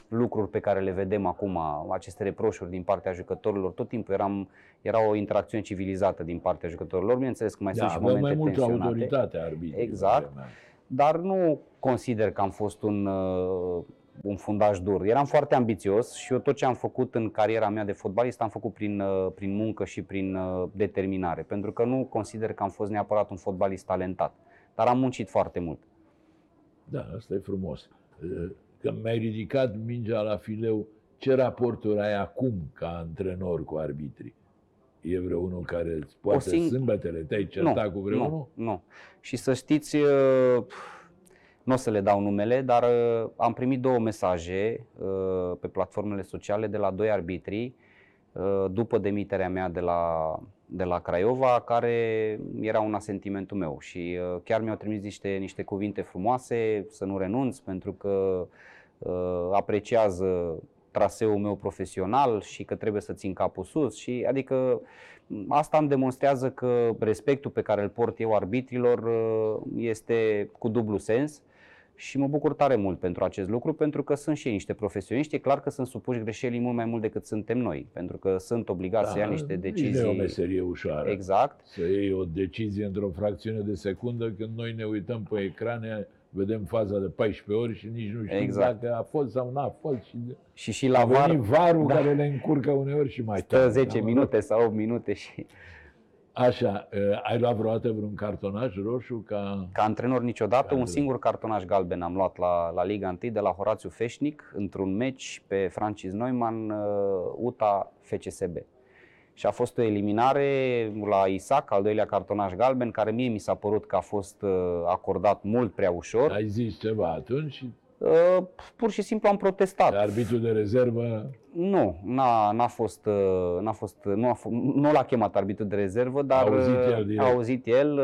lucruri pe care le vedem acum, aceste reproșuri din partea jucătorilor, tot timpul eram, era o interacțiune civilizată din partea jucătorilor. Bineînțeles că mai da, sunt și momente mai multă tensionate. autoritate arbitrii. Exact. Dar nu consider că am fost un, uh, un fundaj dur. Eram foarte ambițios și eu tot ce am făcut în cariera mea de fotbalist am făcut prin, uh, prin muncă și prin uh, determinare. Pentru că nu consider că am fost neapărat un fotbalist talentat. Dar am muncit foarte mult. Da, asta e frumos. Când mi-ai ridicat mingea la fileu, ce raporturi ai acum ca antrenor cu arbitrii? E vreunul care îți poate sing... sâmbetele? Te-ai certat nu, cu vreunul? Nu, nu. Și să știți, uh, nu o să le dau numele, dar uh, am primit două mesaje uh, pe platformele sociale de la doi arbitri după demiterea mea de la, de la Craiova, care era un asentimentul meu și chiar mi-au trimis niște, niște cuvinte frumoase, să nu renunț, pentru că apreciază traseul meu profesional și că trebuie să țin capul sus și adică asta îmi demonstrează că respectul pe care îl port eu arbitrilor uh, este cu dublu sens și mă bucur tare mult pentru acest lucru, pentru că sunt și ei niște profesioniști. E clar că sunt supuși greșelii mult mai mult decât suntem noi, pentru că sunt obligați da, să ia niște decizii. Nu e o meserie ușoară. Exact. Să iei o decizie într-o fracțiune de secundă când noi ne uităm pe ecrane vedem faza de 14 ori și nici nu știm exact. dacă a fost sau n-a fost. Și, și, și la var, varul da. care le încurcă uneori și mai Stă 10 da, minute sau 8 minute și... Așa, ai luat vreodată vreun cartonaj roșu ca... Ca antrenor niciodată, ca un singur cartonaj galben am luat la, la Liga 1 de la Horațiu Feșnic într-un meci pe Francis Neumann, UTA FCSB și a fost o eliminare la Isaac, al doilea cartonaș galben, care mie mi s-a părut că a fost uh, acordat mult prea ușor. Ai zis ceva atunci? Uh, pur și simplu am protestat. Arbitrul de rezervă? Nu, n-a, n-a fost, uh, n-a fost, nu, a f- nu l-a chemat arbitrul de rezervă, dar a auzit el, a auzit el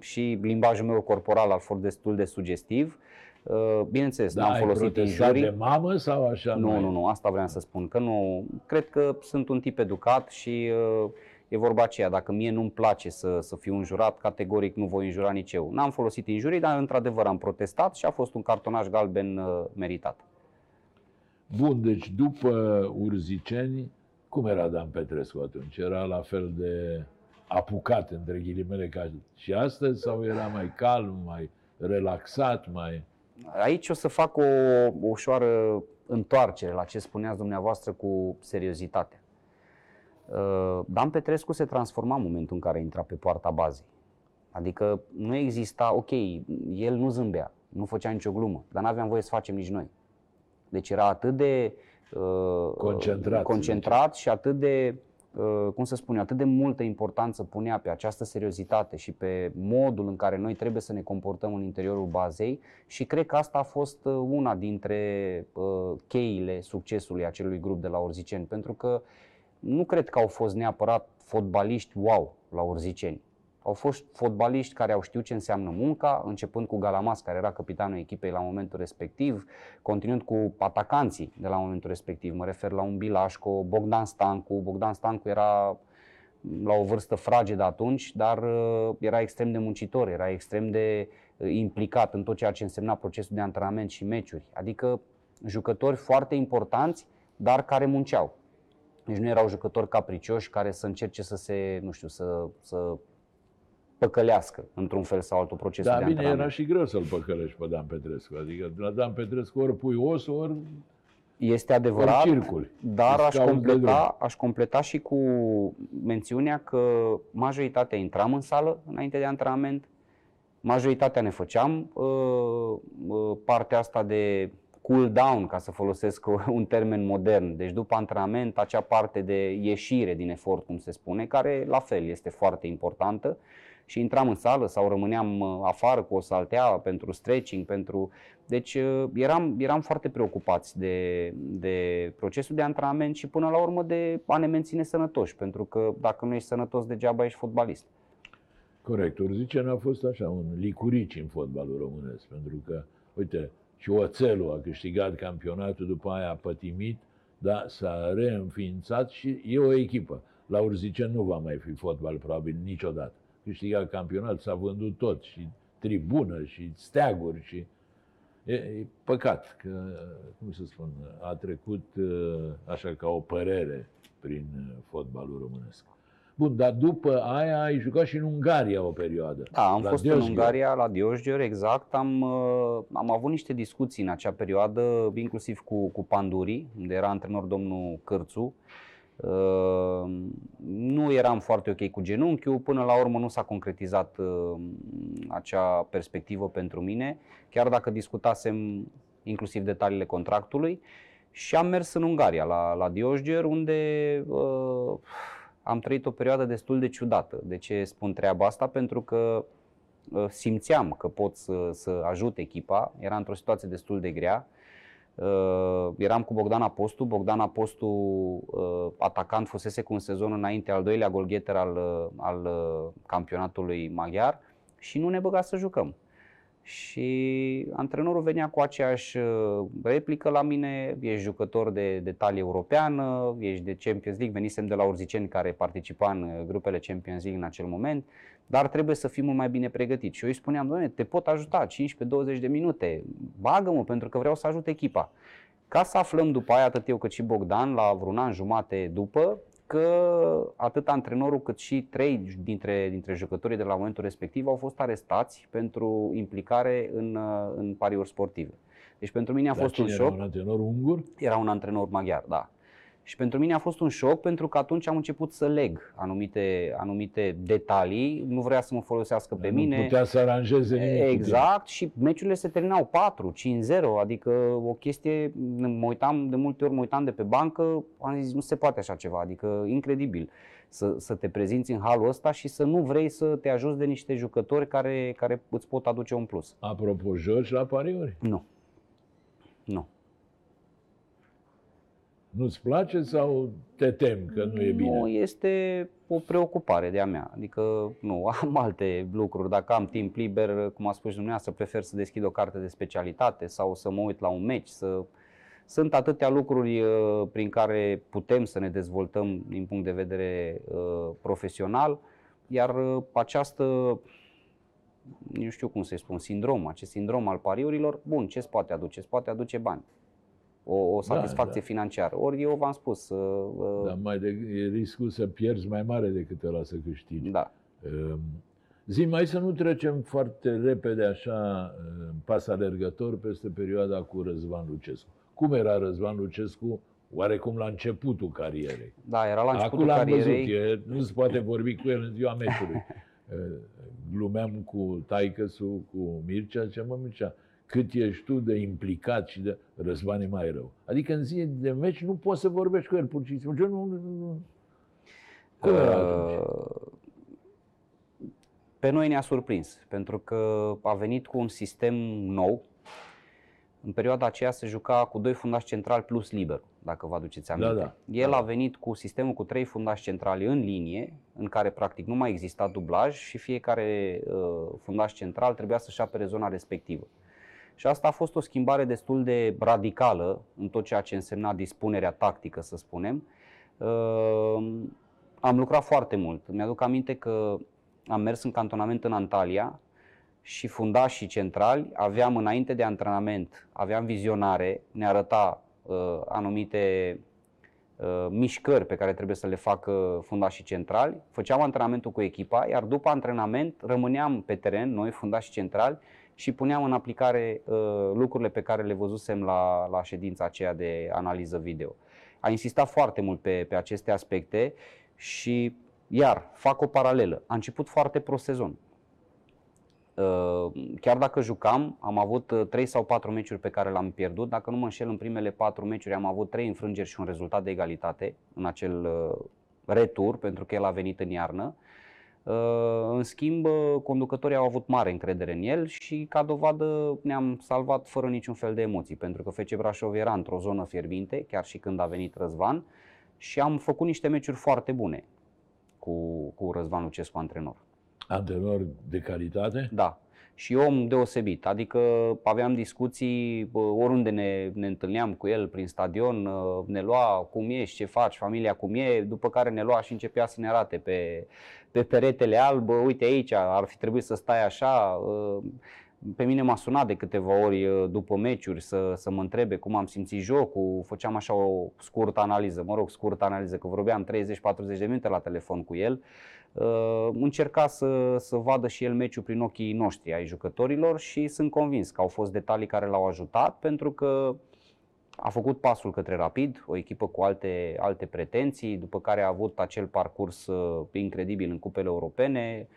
și limbajul meu corporal a fost destul de sugestiv. Uh, bineînțeles, da, n-am folosit injurii. de mamă sau așa? Nu, mai? nu, nu, asta vreau să spun, că nu, cred că sunt un tip educat și uh, e vorba aceea, dacă mie nu-mi place să, să fiu înjurat, categoric nu voi înjura nici eu. N-am folosit injurii, dar într-adevăr am protestat și a fost un cartonaj galben uh, meritat. Bun, deci după Urziceni, cum era Dan Petrescu atunci? Era la fel de apucat, între ghilimele, ca și astăzi, sau era mai calm, mai relaxat, mai... Aici o să fac o, o ușoară întoarcere la ce spuneați dumneavoastră cu seriozitatea. Uh, Dan Petrescu se transforma în momentul în care intra pe poarta bazei. Adică nu exista, ok, el nu zâmbea, nu făcea nicio glumă, dar nu aveam voie să facem nici noi. Deci era atât de uh, concentrat, concentrat și atât de Uh, cum să spun eu, atât de multă importanță punea pe această seriozitate și pe modul în care noi trebuie să ne comportăm în interiorul bazei și cred că asta a fost uh, una dintre uh, cheile succesului acelui grup de la Orziceni, pentru că nu cred că au fost neapărat fotbaliști wow la Orziceni. Au fost fotbaliști care au știut ce înseamnă munca, începând cu Galamas, care era capitanul echipei la momentul respectiv, continuând cu atacanții de la momentul respectiv. Mă refer la un Bilașco, Bogdan Stancu. Bogdan Stancu era la o vârstă fragedă atunci, dar uh, era extrem de muncitor, era extrem de uh, implicat în tot ceea ce însemna procesul de antrenament și meciuri. Adică jucători foarte importanți, dar care munceau. Deci nu erau jucători capricioși care să încerce să se, nu știu, să, să păcălească într-un fel sau altul procesul da, de bine, antrenament. era și greu să-l păcălești pe Dan Petrescu. Adică la Dan Petrescu ori pui os, ori este adevărat, circul. dar aș completa, aș completa și cu mențiunea că majoritatea intram în sală înainte de antrenament, majoritatea ne făceam uh, uh, partea asta de cool down, ca să folosesc un termen modern. Deci după antrenament, acea parte de ieșire din efort, cum se spune, care la fel este foarte importantă și intram în sală sau rămâneam uh, afară cu o saltea pentru stretching, pentru... Deci uh, eram, eram foarte preocupați de, de procesul de antrenament și până la urmă de a ne menține sănătoși, pentru că dacă nu ești sănătos degeaba ești fotbalist. Corect. Urzice a fost așa, un licurici în fotbalul românesc, pentru că, uite, și Oțelul a câștigat campionatul, după aia a pătimit, dar s-a reînființat și e o echipă. La Urzice nu va mai fi fotbal, probabil, niciodată. Câștigat campionat, s-a vândut tot, și tribună, și steaguri, și... E, e păcat că, cum să spun, a trecut așa ca o părere prin fotbalul românesc. Bun, dar după aia ai jucat și în Ungaria o perioadă. Da, am fost Diosghior. în Ungaria, la Diosghior, exact. Am, uh, am avut niște discuții în acea perioadă, inclusiv cu, cu Panduri, unde era antrenor domnul Cârțu. Uh, nu eram foarte ok cu genunchiul, până la urmă nu s-a concretizat uh, acea perspectivă pentru mine, chiar dacă discutasem inclusiv detaliile contractului. Și am mers în Ungaria, la, la Diosghior, unde uh, am trăit o perioadă destul de ciudată. De ce spun treaba asta? Pentru că uh, simțeam că pot să, să ajut echipa, era într-o situație destul de grea. Uh, eram cu Bogdan Apostu, Bogdan Apostu, uh, atacant, fusese cu un sezon înainte al doilea golgheter al, al campionatului maghiar și nu ne băga să jucăm și antrenorul venea cu aceeași uh, replică la mine, ești jucător de, de talie europeană, ești de Champions League, venisem de la Urziceni care participa în uh, grupele Champions League în acel moment, dar trebuie să fii mult mai bine pregătit. Și eu îi spuneam, doamne, te pot ajuta 15-20 de minute, bagă-mă pentru că vreau să ajut echipa. Ca să aflăm după aia, atât eu cât și Bogdan, la vreun an jumate după, că atât antrenorul cât și trei dintre, dintre jucătorii de la momentul respectiv au fost arestați pentru implicare în, în pariuri sportive. Deci pentru mine a Dar fost un șoc. Era un antrenor ungur? Era un antrenor maghiar, da. Și pentru mine a fost un șoc pentru că atunci am început să leg anumite, anumite detalii, nu vrea să mă folosească pe nu mine. Nu putea să aranjeze nimic. Exact și meciurile se terminau 4, 5-0, adică o chestie, mă uitam, de multe ori mă uitam de pe bancă, am zis nu se poate așa ceva, adică incredibil să, să te prezinți în halul ăsta și să nu vrei să te ajuți de niște jucători care, care îți pot aduce un plus. Apropo, joci la pariuri? Nu. Nu. Nu-ți place sau te tem că nu e bine? Nu, este o preocupare de-a mea. Adică, nu, [laughs] am alte lucruri. Dacă am timp liber, cum a spus dumneavoastră, prefer să deschid o carte de specialitate sau să mă uit la un meci, să... Sunt atâtea lucruri uh, prin care putem să ne dezvoltăm din punct de vedere uh, profesional, iar uh, această, nu știu cum să-i spun, sindrom, acest sindrom al pariurilor, bun, ce îți poate aduce? Îți poate aduce bani o, o satisfacție da, da. financiară. Ori eu v-am spus... Uh, uh, Dar mai de, e riscul să pierzi mai mare decât ăla să câștigi. Da. Uh, zi, mai să nu trecem foarte repede așa uh, pas alergător peste perioada cu Răzvan Lucescu. Cum era Răzvan Lucescu oarecum la începutul carierei? Da, era la începutul Acum l-am carierei. văzut, e, nu se poate vorbi cu el în ziua meciului. [laughs] Uh, glumeam cu taicăsul, cu Mircea, ce mă Mircea, cât ești tu de implicat și de Răzvan e mai rău. Adică în zi de meci nu poți să vorbești cu el pur și simplu. Nu, nu, nu. Cum era uh, Pe noi ne-a surprins, pentru că a venit cu un sistem nou. În perioada aceea se juca cu doi fundași centrali plus liber, dacă vă aduceți aminte. Da, da. El da. a venit cu sistemul cu trei fundași centrali în linie, în care practic nu mai exista dublaj și fiecare uh, fundaș central trebuia să-și apere zona respectivă. Și asta a fost o schimbare destul de radicală în tot ceea ce însemna dispunerea tactică, să spunem. Ehm, am lucrat foarte mult. Mi-aduc aminte că am mers în cantonament în Antalya și fundașii centrali aveam înainte de antrenament, aveam vizionare, ne arăta uh, anumite uh, mișcări pe care trebuie să le facă fundașii centrali, făceam antrenamentul cu echipa, iar după antrenament rămâneam pe teren, noi fundașii centrali, și puneam în aplicare uh, lucrurile pe care le văzusem la, la ședința aceea de analiză video. A insistat foarte mult pe, pe aceste aspecte și, iar, fac o paralelă. A început foarte pro sezon. Uh, chiar dacă jucam, am avut 3 uh, sau 4 meciuri pe care l-am pierdut. Dacă nu mă înșel, în primele 4 meciuri am avut 3 înfrângeri și un rezultat de egalitate în acel uh, retur, pentru că el a venit în iarnă. Uh, În schimb, uh, conducătorii au avut mare încredere în el și ca dovadă ne-am salvat fără niciun fel de emoții, pentru că FC Brașov era într-o zonă fierbinte, chiar și când a venit Răzvan, și am făcut niște meciuri foarte bune cu, cu Răzvan Lucescu antrenor. Antrenor de calitate? Da. Și om deosebit, adică aveam discuții bă, oriunde ne, ne întâlneam cu el prin stadion, uh, ne lua cum ești, ce faci, familia cum e, după care ne lua și începea să ne arate pe, pe peretele alb, "Bă, uite aici, ar fi trebuit să stai așa. uh, Pe mine m-a sunat de câteva ori uh, după meciuri să, să mă întrebe cum am simțit jocul, făceam așa o scurtă analiză, mă rog, scurtă analiză, că vorbeam 30-40 de minute la telefon cu el. Uh, încerca să, să vadă și el meciul prin ochii noștri ai jucătorilor și sunt convins că au fost detalii care l-au ajutat pentru că a făcut pasul către Rapid, o echipă cu alte, alte pretenții, după care a avut acel parcurs uh, incredibil în cupele europene.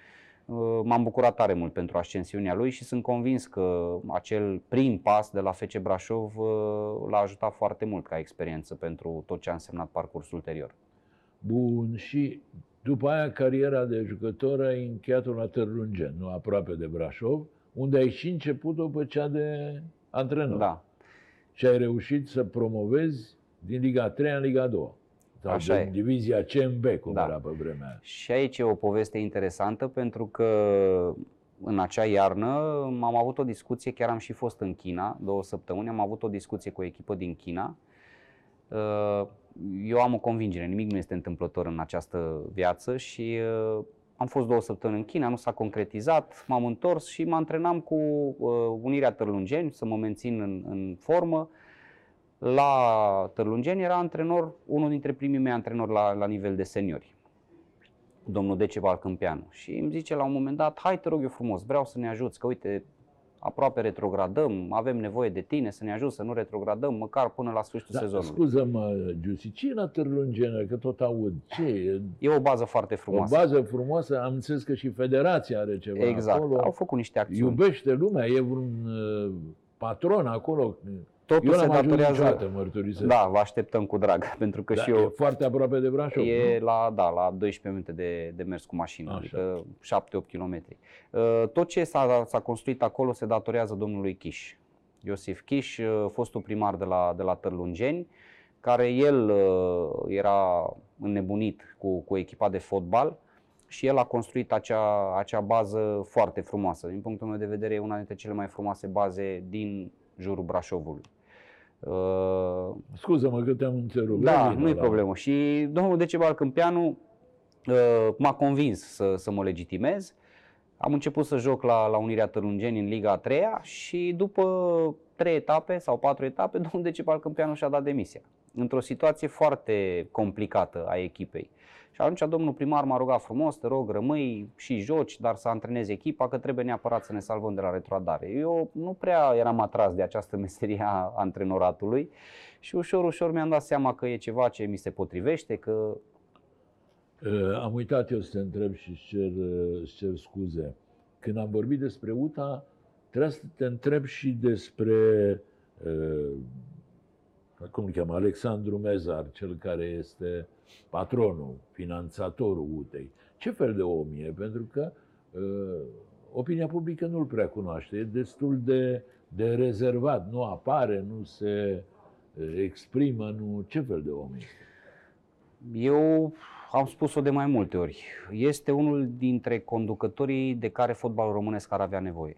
Uh, M-am bucurat tare mult pentru ascensiunea lui și sunt convins că acel prim pas de la FC Brașov uh, l-a ajutat foarte mult ca experiență pentru tot ce a însemnat parcursul ulterior. Bun, și după aia cariera de jucător ai încheiat-o la Târlungen, nu aproape de Brașov, unde ai și început-o pe cea de antrenor. Da, Și ai reușit să promovezi din Liga 3 în Liga 2. Sau Așa din e. divizia CMB, cum Da. era pe vremea aia. Și aici e o poveste interesantă pentru că în acea iarnă am avut o discuție, chiar am și fost în China două săptămâni, am avut o discuție cu o echipă din China. Uh, Eu am o convingere, nimic nu este întâmplător în această viață și uh, am fost două săptămâni în China, nu s-a concretizat, m-am întors și mă antrenam cu uh, Unirea Târlungeni să mă mențin în, în formă. La Târlungeni era antrenor, unul dintre primii mei antrenori la, la nivel de seniori domnul Decebal Câmpeanu și îmi zice la un moment dat, hai te rog eu frumos, vreau să ne ajuți, că uite, aproape retrogradăm, avem nevoie de tine să ne ajuți să nu retrogradăm, măcar până la sfârșitul Da, sezonului. scuză-mă, Giusi, ce e la Târlungen, că tot aud? Ce e? E o bază foarte O frumoasă. bază frumoasă, am înțeles că și federația are ceva exact, acolo. au făcut niște acțiuni. Iubește lumea, e un uh, patron acolo. Totul eu se n-am ajuns datorează... niciodată, mărturisesc. Da, vă așteptăm cu drag, [laughs] pentru că Da, și E eu foarte aproape de Brașov, e nu? la, da, la 12 minute de, de mers cu mașina, Așa. adică 7-8 km. Tot ce s-a, s-a construit acolo se datorează domnului Chiș. Iosif Chiș, uh, fostul primar de la, de la Târlungeni, care el uh, era înnebunit cu, cu echipa de fotbal și el a construit acea, acea bază foarte frumoasă. Din punctul meu de vedere, e una dintre cele mai frumoase baze din jurul Brașovului. Uh, Scuză-mă că te-am întrerupt. da, Revină nu e la- problemă. Și domnul Decebal Câmpeanu uh, m-a convins să, să mă legitimez. Am început să joc la, la Unirea Târlungeni în Liga a 3 și după trei etape sau patru etape, [laughs] domnul Decebal Câmpeanu și-a dat demisia. Într-o situație foarte complicată a echipei. Și atunci domnul primar m-a rugat frumos, te rog, rămâi și joci, dar să antrenezi echipa, că trebuie neapărat să ne salvăm de la retrogradare. Eu nu prea eram atras de această [laughs] meserie a antrenoratului și ușor, ușor mi-am dat seama că e ceva ce mi se potrivește, că Uh, Am uitat eu să te întreb și îți cer, uh, îți cer scuze. Când am vorbit despre UTA, trebuia să te întreb și despre, uh, cum îl cheamă, Alexandru Mezar, cel care este patronul, finanțatorul UTEI. Ce fel de om e? Pentru că uh, opinia publică nu-l prea cunoaște. E destul de, de rezervat. Nu apare, nu se uh, exprimă, nu... Ce fel de om este? eu am spus-o de mai multe ori. Este unul dintre conducătorii de care fotbalul românesc ar avea nevoie.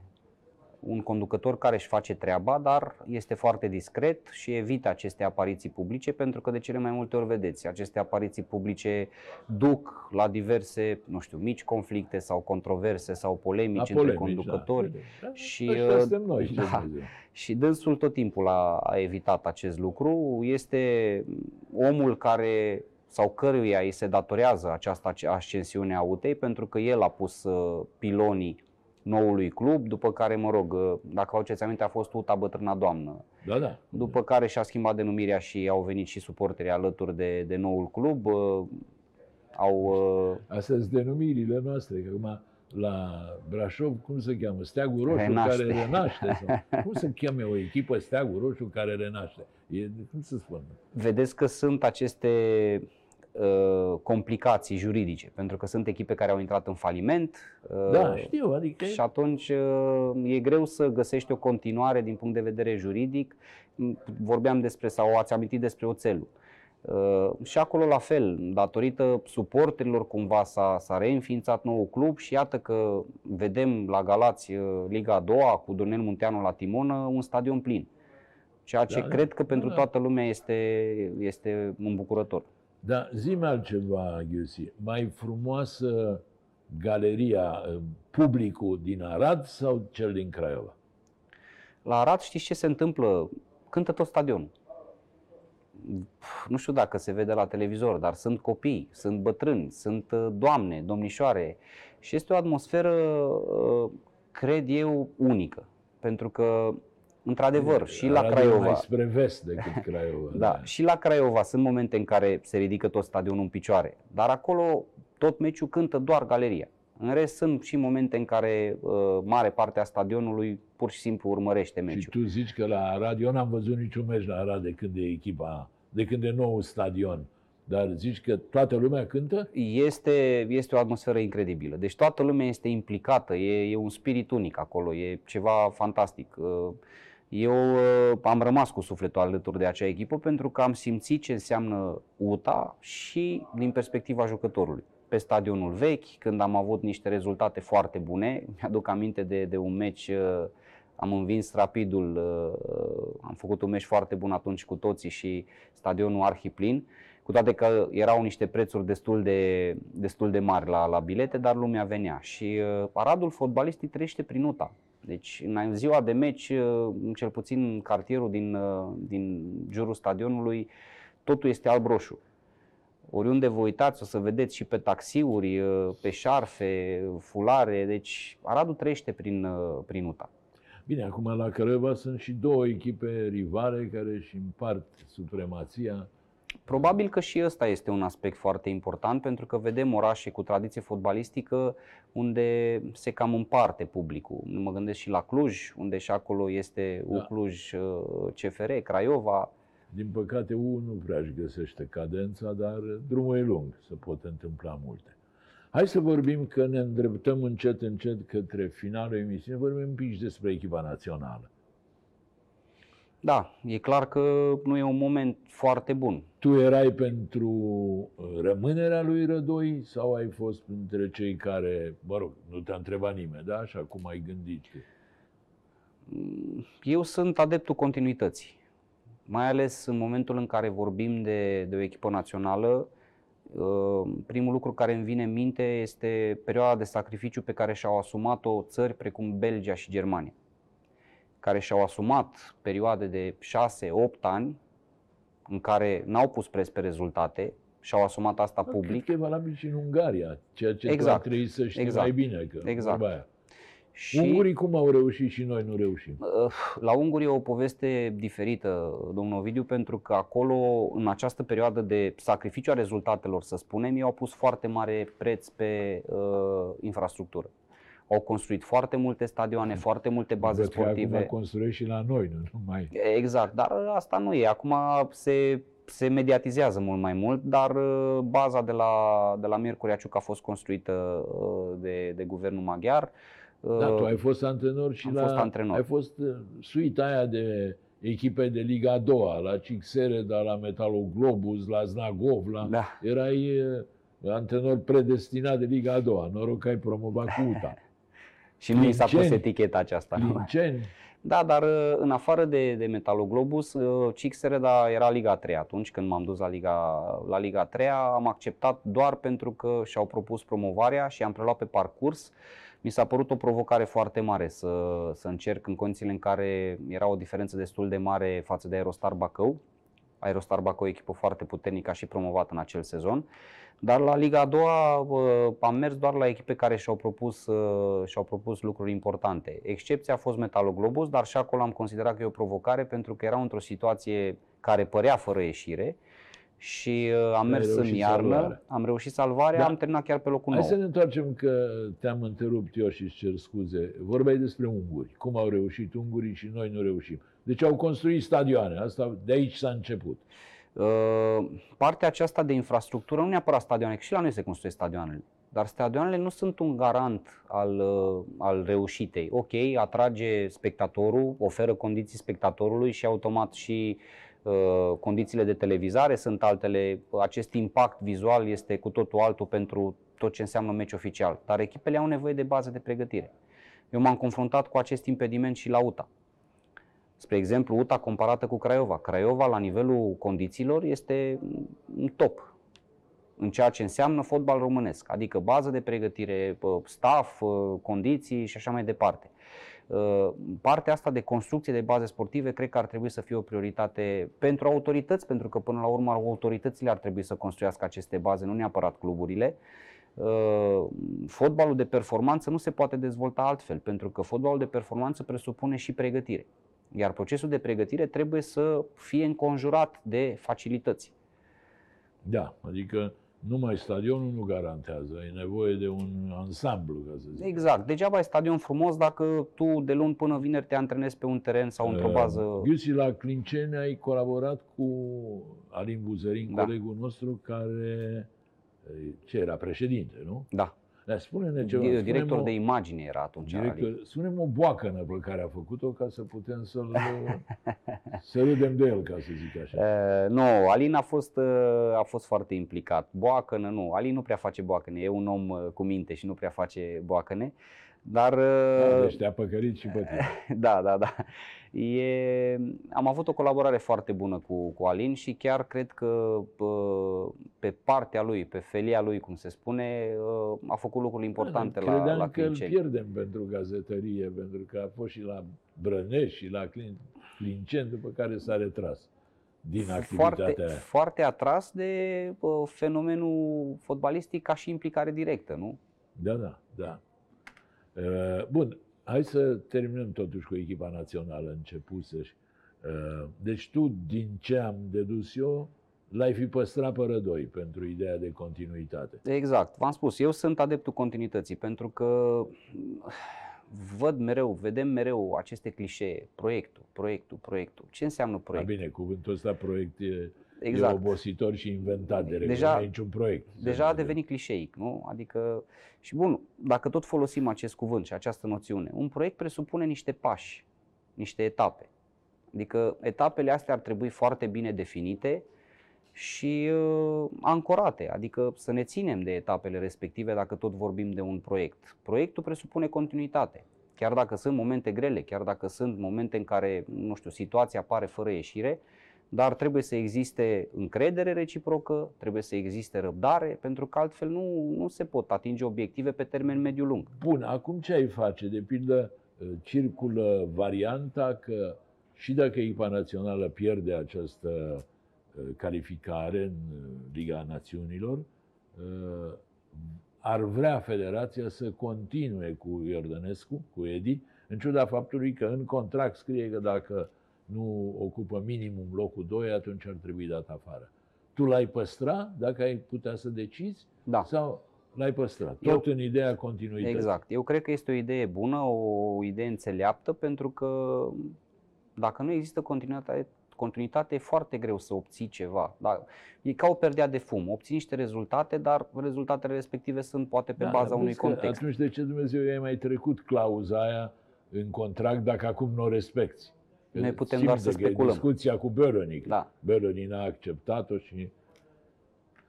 Un conducător care își face treaba, dar este foarte discret și evită aceste apariții publice, pentru că de cele mai multe ori vedeți, aceste apariții publice duc la diverse, nu știu, mici conflicte sau controverse sau polemici La între polemici, conducători. Da. Și, Ăștia uh, suntem noi, ce da. Dumnezeu. Și dânsul tot timpul a, a evitat acest lucru. Este omul care sau căruia îi se datorează această ascensiune a UTEI pentru că el a pus uh, pilonii noului club, după care, mă rog, uh, dacă vă aduceți aminte, a fost UTA Bătrâna Doamnă. Da, da. După care și-a schimbat denumirea și au venit și suporterii alături de, de noul club. Uh, Au, uh, Astea sunt denumirile noastre, că acum la Brașov, cum se cheamă? Steagul Roșu Renaște. care renaște. Sau, [laughs] cum se cheamă o echipă Steagul Roșu care renaște? E, cum să spun? vedeți că sunt aceste uh, complicații juridice, pentru că sunt echipe care au intrat în faliment. uh, Da, știu, adică și atunci uh, e greu să găsești o continuare din punct de vedere juridic. M, Vorbeam despre, sau ați amintit despre oțelul. Uh, Și acolo la fel, datorită suporterilor cumva s-a, s-a reînființat nou club și iată că vedem la Galați uh, Liga a doua cu Dornel Munteanu la timonă un stadion plin. Ceea ce Da, da. cred că pentru Da, da. toată lumea este, este îmbucurător. Da, zi-mi altceva, Ghiusi. Mai frumoasă galeria, eh, publicul din Arad sau cel din Craiova? La Arad știți ce se întâmplă? Cântă tot stadionul. Pf, Nu știu dacă se vede la televizor, dar sunt copii, sunt bătrâni, sunt uh, doamne, domnișoare și este o atmosferă, uh, cred eu, unică. Pentru că, într-adevăr, și la Aradul e Craiova, mai spre vest decât [laughs] Craiova. da, și la Craiova sunt momente în care se ridică tot stadionul în picioare, dar acolo tot meciul cântă doar galeria. În rest sunt și momente în care uh, mare parte a stadionului pur și simplu urmărește Și meciul. tu zici că la Arad, eu n-am văzut niciun meci la Arad de când e echipa, de când e nou stadion. Dar zici că toată lumea cântă? Este, este o atmosferă incredibilă. Deci toată lumea este implicată, e, e un spirit unic acolo, e ceva fantastic. Uh, Eu uh, am rămas cu sufletul alături de acea echipă pentru că am simțit ce înseamnă UTA și din perspectiva jucătorului. Pe stadionul vechi, când am avut niște rezultate foarte bune, mi-aduc aminte de, de un meci, uh, am învins rapidul, uh, am făcut un meci foarte bun atunci cu toții și stadionul arhiplin cu toate că erau niște prețuri destul de, destul de mari la, la bilete, dar lumea venea. Și uh, paradul fotbalistic trăiește prin UTA. Deci în ziua de meci, uh, cel puțin în cartierul din, uh, din jurul stadionului, totul este alb-roșu. Oriunde vă uitați, o să vedeți și pe taxiuri, uh, pe șarfe, fulare, deci Aradul trăiește prin, uh, prin UTA. Bine, acum la Craiova sunt și două echipe rivale care își împart supremația. Probabil că și ăsta este un aspect foarte important pentru că vedem orașe cu tradiție fotbalistică unde se cam împarte publicul. Mă gândesc și la Cluj, unde și acolo este Da. Ucluj, uh, CFR, Craiova. Din păcate, unul nu prea își găsește cadența, dar drumul e lung, se pot întâmpla multe. Hai să vorbim că ne îndreptăm încet, încet către finalul emisiunii, vorbim un pic și despre echipa națională. Da, e clar că nu e un moment foarte bun. Tu erai pentru uh, rămânerea lui Rădoi sau ai fost printre cei care, mă rog, nu te-a întrebat nimeni, da? Și acum ai gândit că... Eu sunt adeptul continuității. Mai ales în momentul în care vorbim de, de o echipă națională, uh, primul lucru care îmi vine în minte este perioada de sacrificiu pe care și-au asumat-o țări precum Belgia și Germania, care și-au asumat perioade de 6-8 ani în care n-au pus preț pe rezultate, și-au asumat asta Cred public. că e valabil și în Ungaria, ceea ce Exact. tu trebuie să știi Exact. mai bine. Că Exact. vorba aia. Și Ungurii cum au reușit și noi nu reușim? Uh, La Unguri e o poveste diferită, domnul Ovidiu, pentru că acolo, în această perioadă de sacrificiu a rezultatelor, să spunem, ei au pus foarte mare preț pe uh, infrastructură. Au construit foarte multe stadioane, foarte multe baze Văd că acum sportive. construiești și la noi, nu numai. Exact, dar asta nu e. Acum se, se mediatizează mult mai mult, dar uh, baza de la, de la Miercurea Ciuc a fost construită uh, de, de guvernul maghiar. Da, Uh, tu ai fost antrenor și am la... fost antrenor. Ai fost uh, suita aia de echipe de Liga a doua, la Cixere, dar la Metaloglobus, la Znagov, la... Da. Erai uh, antrenor predestinat de Liga a doua. Noroc că ai promovat cu UTA. [laughs] Și nu i s-a pus Linceni. eticheta aceasta. nu? Linceni, [laughs] Da, dar uh, în afară de, de Metaloglobus, uh, Cixereda era Liga 3. Atunci când m-am dus la Liga, la Liga 3 am acceptat doar pentru că și-au propus promovarea și am preluat pe parcurs. Mi s-a părut o provocare foarte mare să, să încerc în condițiile în care era o diferență destul de mare față de Aerostar Bacău. Aerostar Bacău, o echipă foarte puternică, a și promovat în acel sezon. Dar la Liga a doua uh, am mers doar la echipe care și-au propus, uh, și-au propus lucruri importante. Excepția a fost Metaloglobus, dar și acolo am considerat că e o provocare pentru că erau într-o situație care părea fără ieșire și uh, am Ai mers în reușit iarnă, salvarea. am reușit salvarea, Da. am terminat chiar pe locul Hai 9. să ne întoarcem că te-am întrerupt eu și îți cer scuze. Vorbeai despre unguri. Cum au reușit ungurii și noi nu reușim. Deci au construit stadioane. Asta de aici s-a început. Uh, partea aceasta de infrastructură, nu neapărat stadioane, că și la noi se construiesc stadioanele, dar stadioanele nu sunt un garant al, uh, al reușitei. Ok, atrage spectatorul, oferă condiții spectatorului și automat și uh, condițiile de televizare sunt altele. Acest impact vizual este cu totul altul pentru tot ce înseamnă meci oficial. Dar echipele au nevoie de bază de pregătire. Eu m-am confruntat cu acest impediment și la UTA. Spre exemplu, UTA comparată cu Craiova. Craiova, la nivelul condițiilor, este în top în ceea ce înseamnă fotbal românesc, adică bază de pregătire, staff, condiții și așa mai departe. Partea asta de construcție de baze sportive cred că ar trebui să fie o prioritate pentru autorități, pentru că până la urmă autoritățile ar trebui să construiască aceste baze, nu neapărat cluburile. Fotbalul de performanță nu se poate dezvolta altfel, pentru că fotbalul de performanță presupune și pregătire. Iar procesul de pregătire trebuie să fie înconjurat de facilități. Da, adică numai stadionul nu garantează, e nevoie de un ansamblu, ca să zic. Exact. Degeaba ai stadion frumos dacă tu de luni până vineri te antrenezi pe un teren sau într-o uh, bază. Ghiusi, la Clinceni ai colaborat cu Alin Buzărin, da. colegul nostru, care ce era președinte, nu? Da. Dar spune-ne ceva. Director o, de imagine era atunci. Director, spune o boacănă pe care a făcut-o ca să putem să-l, [laughs] să râdem de el, ca să zic așa. Uh, nu, Alin a fost, uh, a fost foarte implicat. Boacănă nu, Alin nu prea face boacăne, e un om uh, cu minte și nu prea face boacăne. Dar, da, deci te-a păcărit și pe tine. [laughs] da, da, da. E, am avut o colaborare foarte bună cu, cu Alin și chiar cred că pe partea lui, pe felia lui, cum se spune, a făcut lucruri importante da, la, la că îl pierdem pentru gazetărie, pentru că a fost și la Brănești și la Clincen, după care s-a retras din activitatea foarte, aia. Foarte atras de fenomenul fotbalistic ca și implicare directă, nu? Da, da, da. Bun, hai să terminăm totuși cu echipa națională începusă. Uh, deci tu, din ce am dedus eu, l-ai fi păstrat pe rădoi pentru ideea de continuitate. Exact. V-am spus, eu sunt adeptul continuității pentru că văd mereu, vedem mereu aceste clișee, proiectul, proiectul, proiectul. Ce înseamnă proiect? Da, bine, cuvântul ăsta proiect e, exact. e obositor și inventat de regulă, deja, niciun proiect. Deja a devenit clișeic, nu? Adică, și bun, dacă tot folosim acest cuvânt și această noțiune, un proiect presupune niște pași, niște etape. Adică etapele astea ar trebui foarte bine definite și uh, ancorate, adică să ne ținem de etapele respective dacă tot vorbim de un proiect. Proiectul presupune continuitate. Chiar dacă sunt momente grele, chiar dacă sunt momente în care, nu știu, situația apare fără ieșire, dar trebuie să existe încredere reciprocă, trebuie să existe răbdare, pentru că altfel nu, nu se pot atinge obiective pe termen mediu-lung. Bun, acum ce ai face? De pildă, uh, circulă varianta că și dacă echipa națională pierde această uh, calificare în uh, Liga Națiunilor, ar vrea federația să continue cu Iordănescu, cu Edi, în ciuda faptului că în contract scrie că dacă nu ocupă minimum locul 2, atunci ar trebui dat afară. Tu l-ai păstra dacă ai putea să decizi? Da. Sau l-ai păstrat? Tot Eu, în ideea continuității. Exact. Eu cred că este o idee bună, o idee înțeleaptă, pentru că dacă nu există continuitate, continuitate e foarte greu să obții ceva. Da, e ca o perdea de fum. Obții niște rezultate, dar rezultatele respective sunt poate pe da, baza unui context. Atunci de ce Dumnezeu i-ai mai trecut clauza aia în contract dacă acum nu o respecti? Noi putem doar să speculăm. discuția cu Beronic. Da. Beronic n-a acceptat-o și...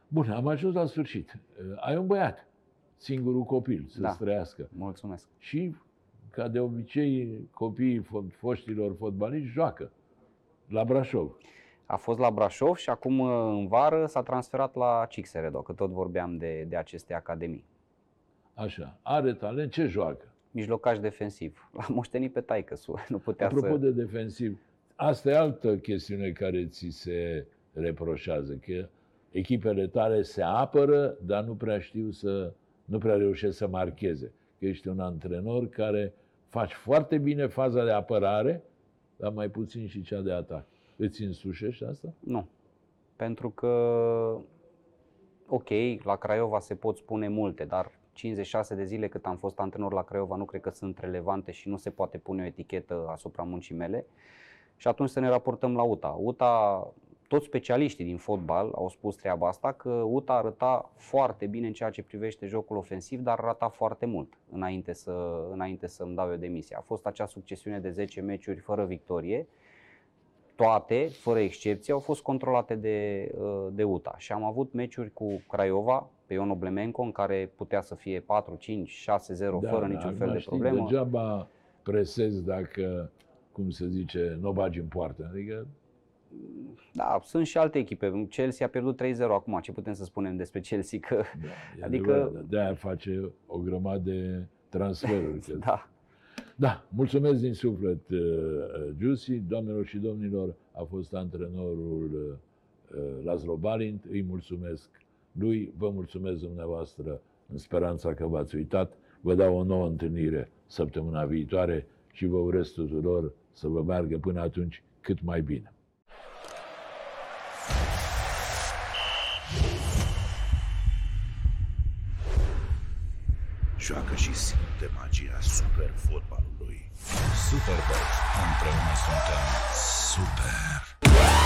Bun, am ajuns la sfârșit. Ai un băiat, singurul copil, să da. trăiască. Mulțumesc. Și, ca de obicei, copiii foștilor fotbaliști joacă la Brașov. A fost la Brașov și acum în vară s-a transferat la Cixeredo, că tot vorbeam de, de aceste academii. Așa. Are talent. Ce joacă? Mijlocaș defensiv. [laughs] L-a moștenit pe taică [laughs] nu putea Apropo să... de defensiv, asta e altă chestiune care ți se reproșează, că echipele tale se apără, dar nu prea știu să, nu prea reușesc să marcheze. Că ești un antrenor care faci foarte bine faza de apărare, dar mai puțin și cea de atac. Îți însușești asta? Nu. Pentru că, ok, la Craiova se pot spune multe, dar 56 de zile cât am fost antrenor la Craiova nu cred că sunt relevante și nu se poate pune o etichetă asupra muncii mele. Și atunci să ne raportăm la UTA. UTA toți specialiștii din fotbal au spus treaba asta, că UTA arăta foarte bine în ceea ce privește jocul ofensiv, dar arăta foarte mult înainte, să, înainte să-mi dau eu demisia. A fost acea succesiune de 10 meciuri fără victorie, toate, fără excepție, au fost controlate de, uh, de UTA. Și am avut meciuri cu Craiova, pe Ion Oblemenco, în care putea să fie 4, 5, 6-0, da, fără niciun fel de știi, problemă. Degeaba presezi dacă, cum se zice, nu o bagi în poartă. Adică Da, sunt și alte echipe. Chelsea a pierdut 3-0 acum. Ce putem să spunem despre Chelsea? Că, Da, e [laughs] Adică- adevărat, de-aia face o grămadă de transferuri. [laughs] cred. da, da, mulțumesc din suflet, uh, uh, Giussi. Doamnelor și domnilor, a fost antrenorul uh, uh, Laszlo Balint. Îi mulțumesc lui, vă mulțumesc dumneavoastră în speranța că v-ați uitat. Vă dau o nouă întâlnire săptămâna viitoare și vă urez tuturor să vă meargă până atunci cât mai bine. Joacă și simte magia super fotbalului. Superbox. Împreună suntem super.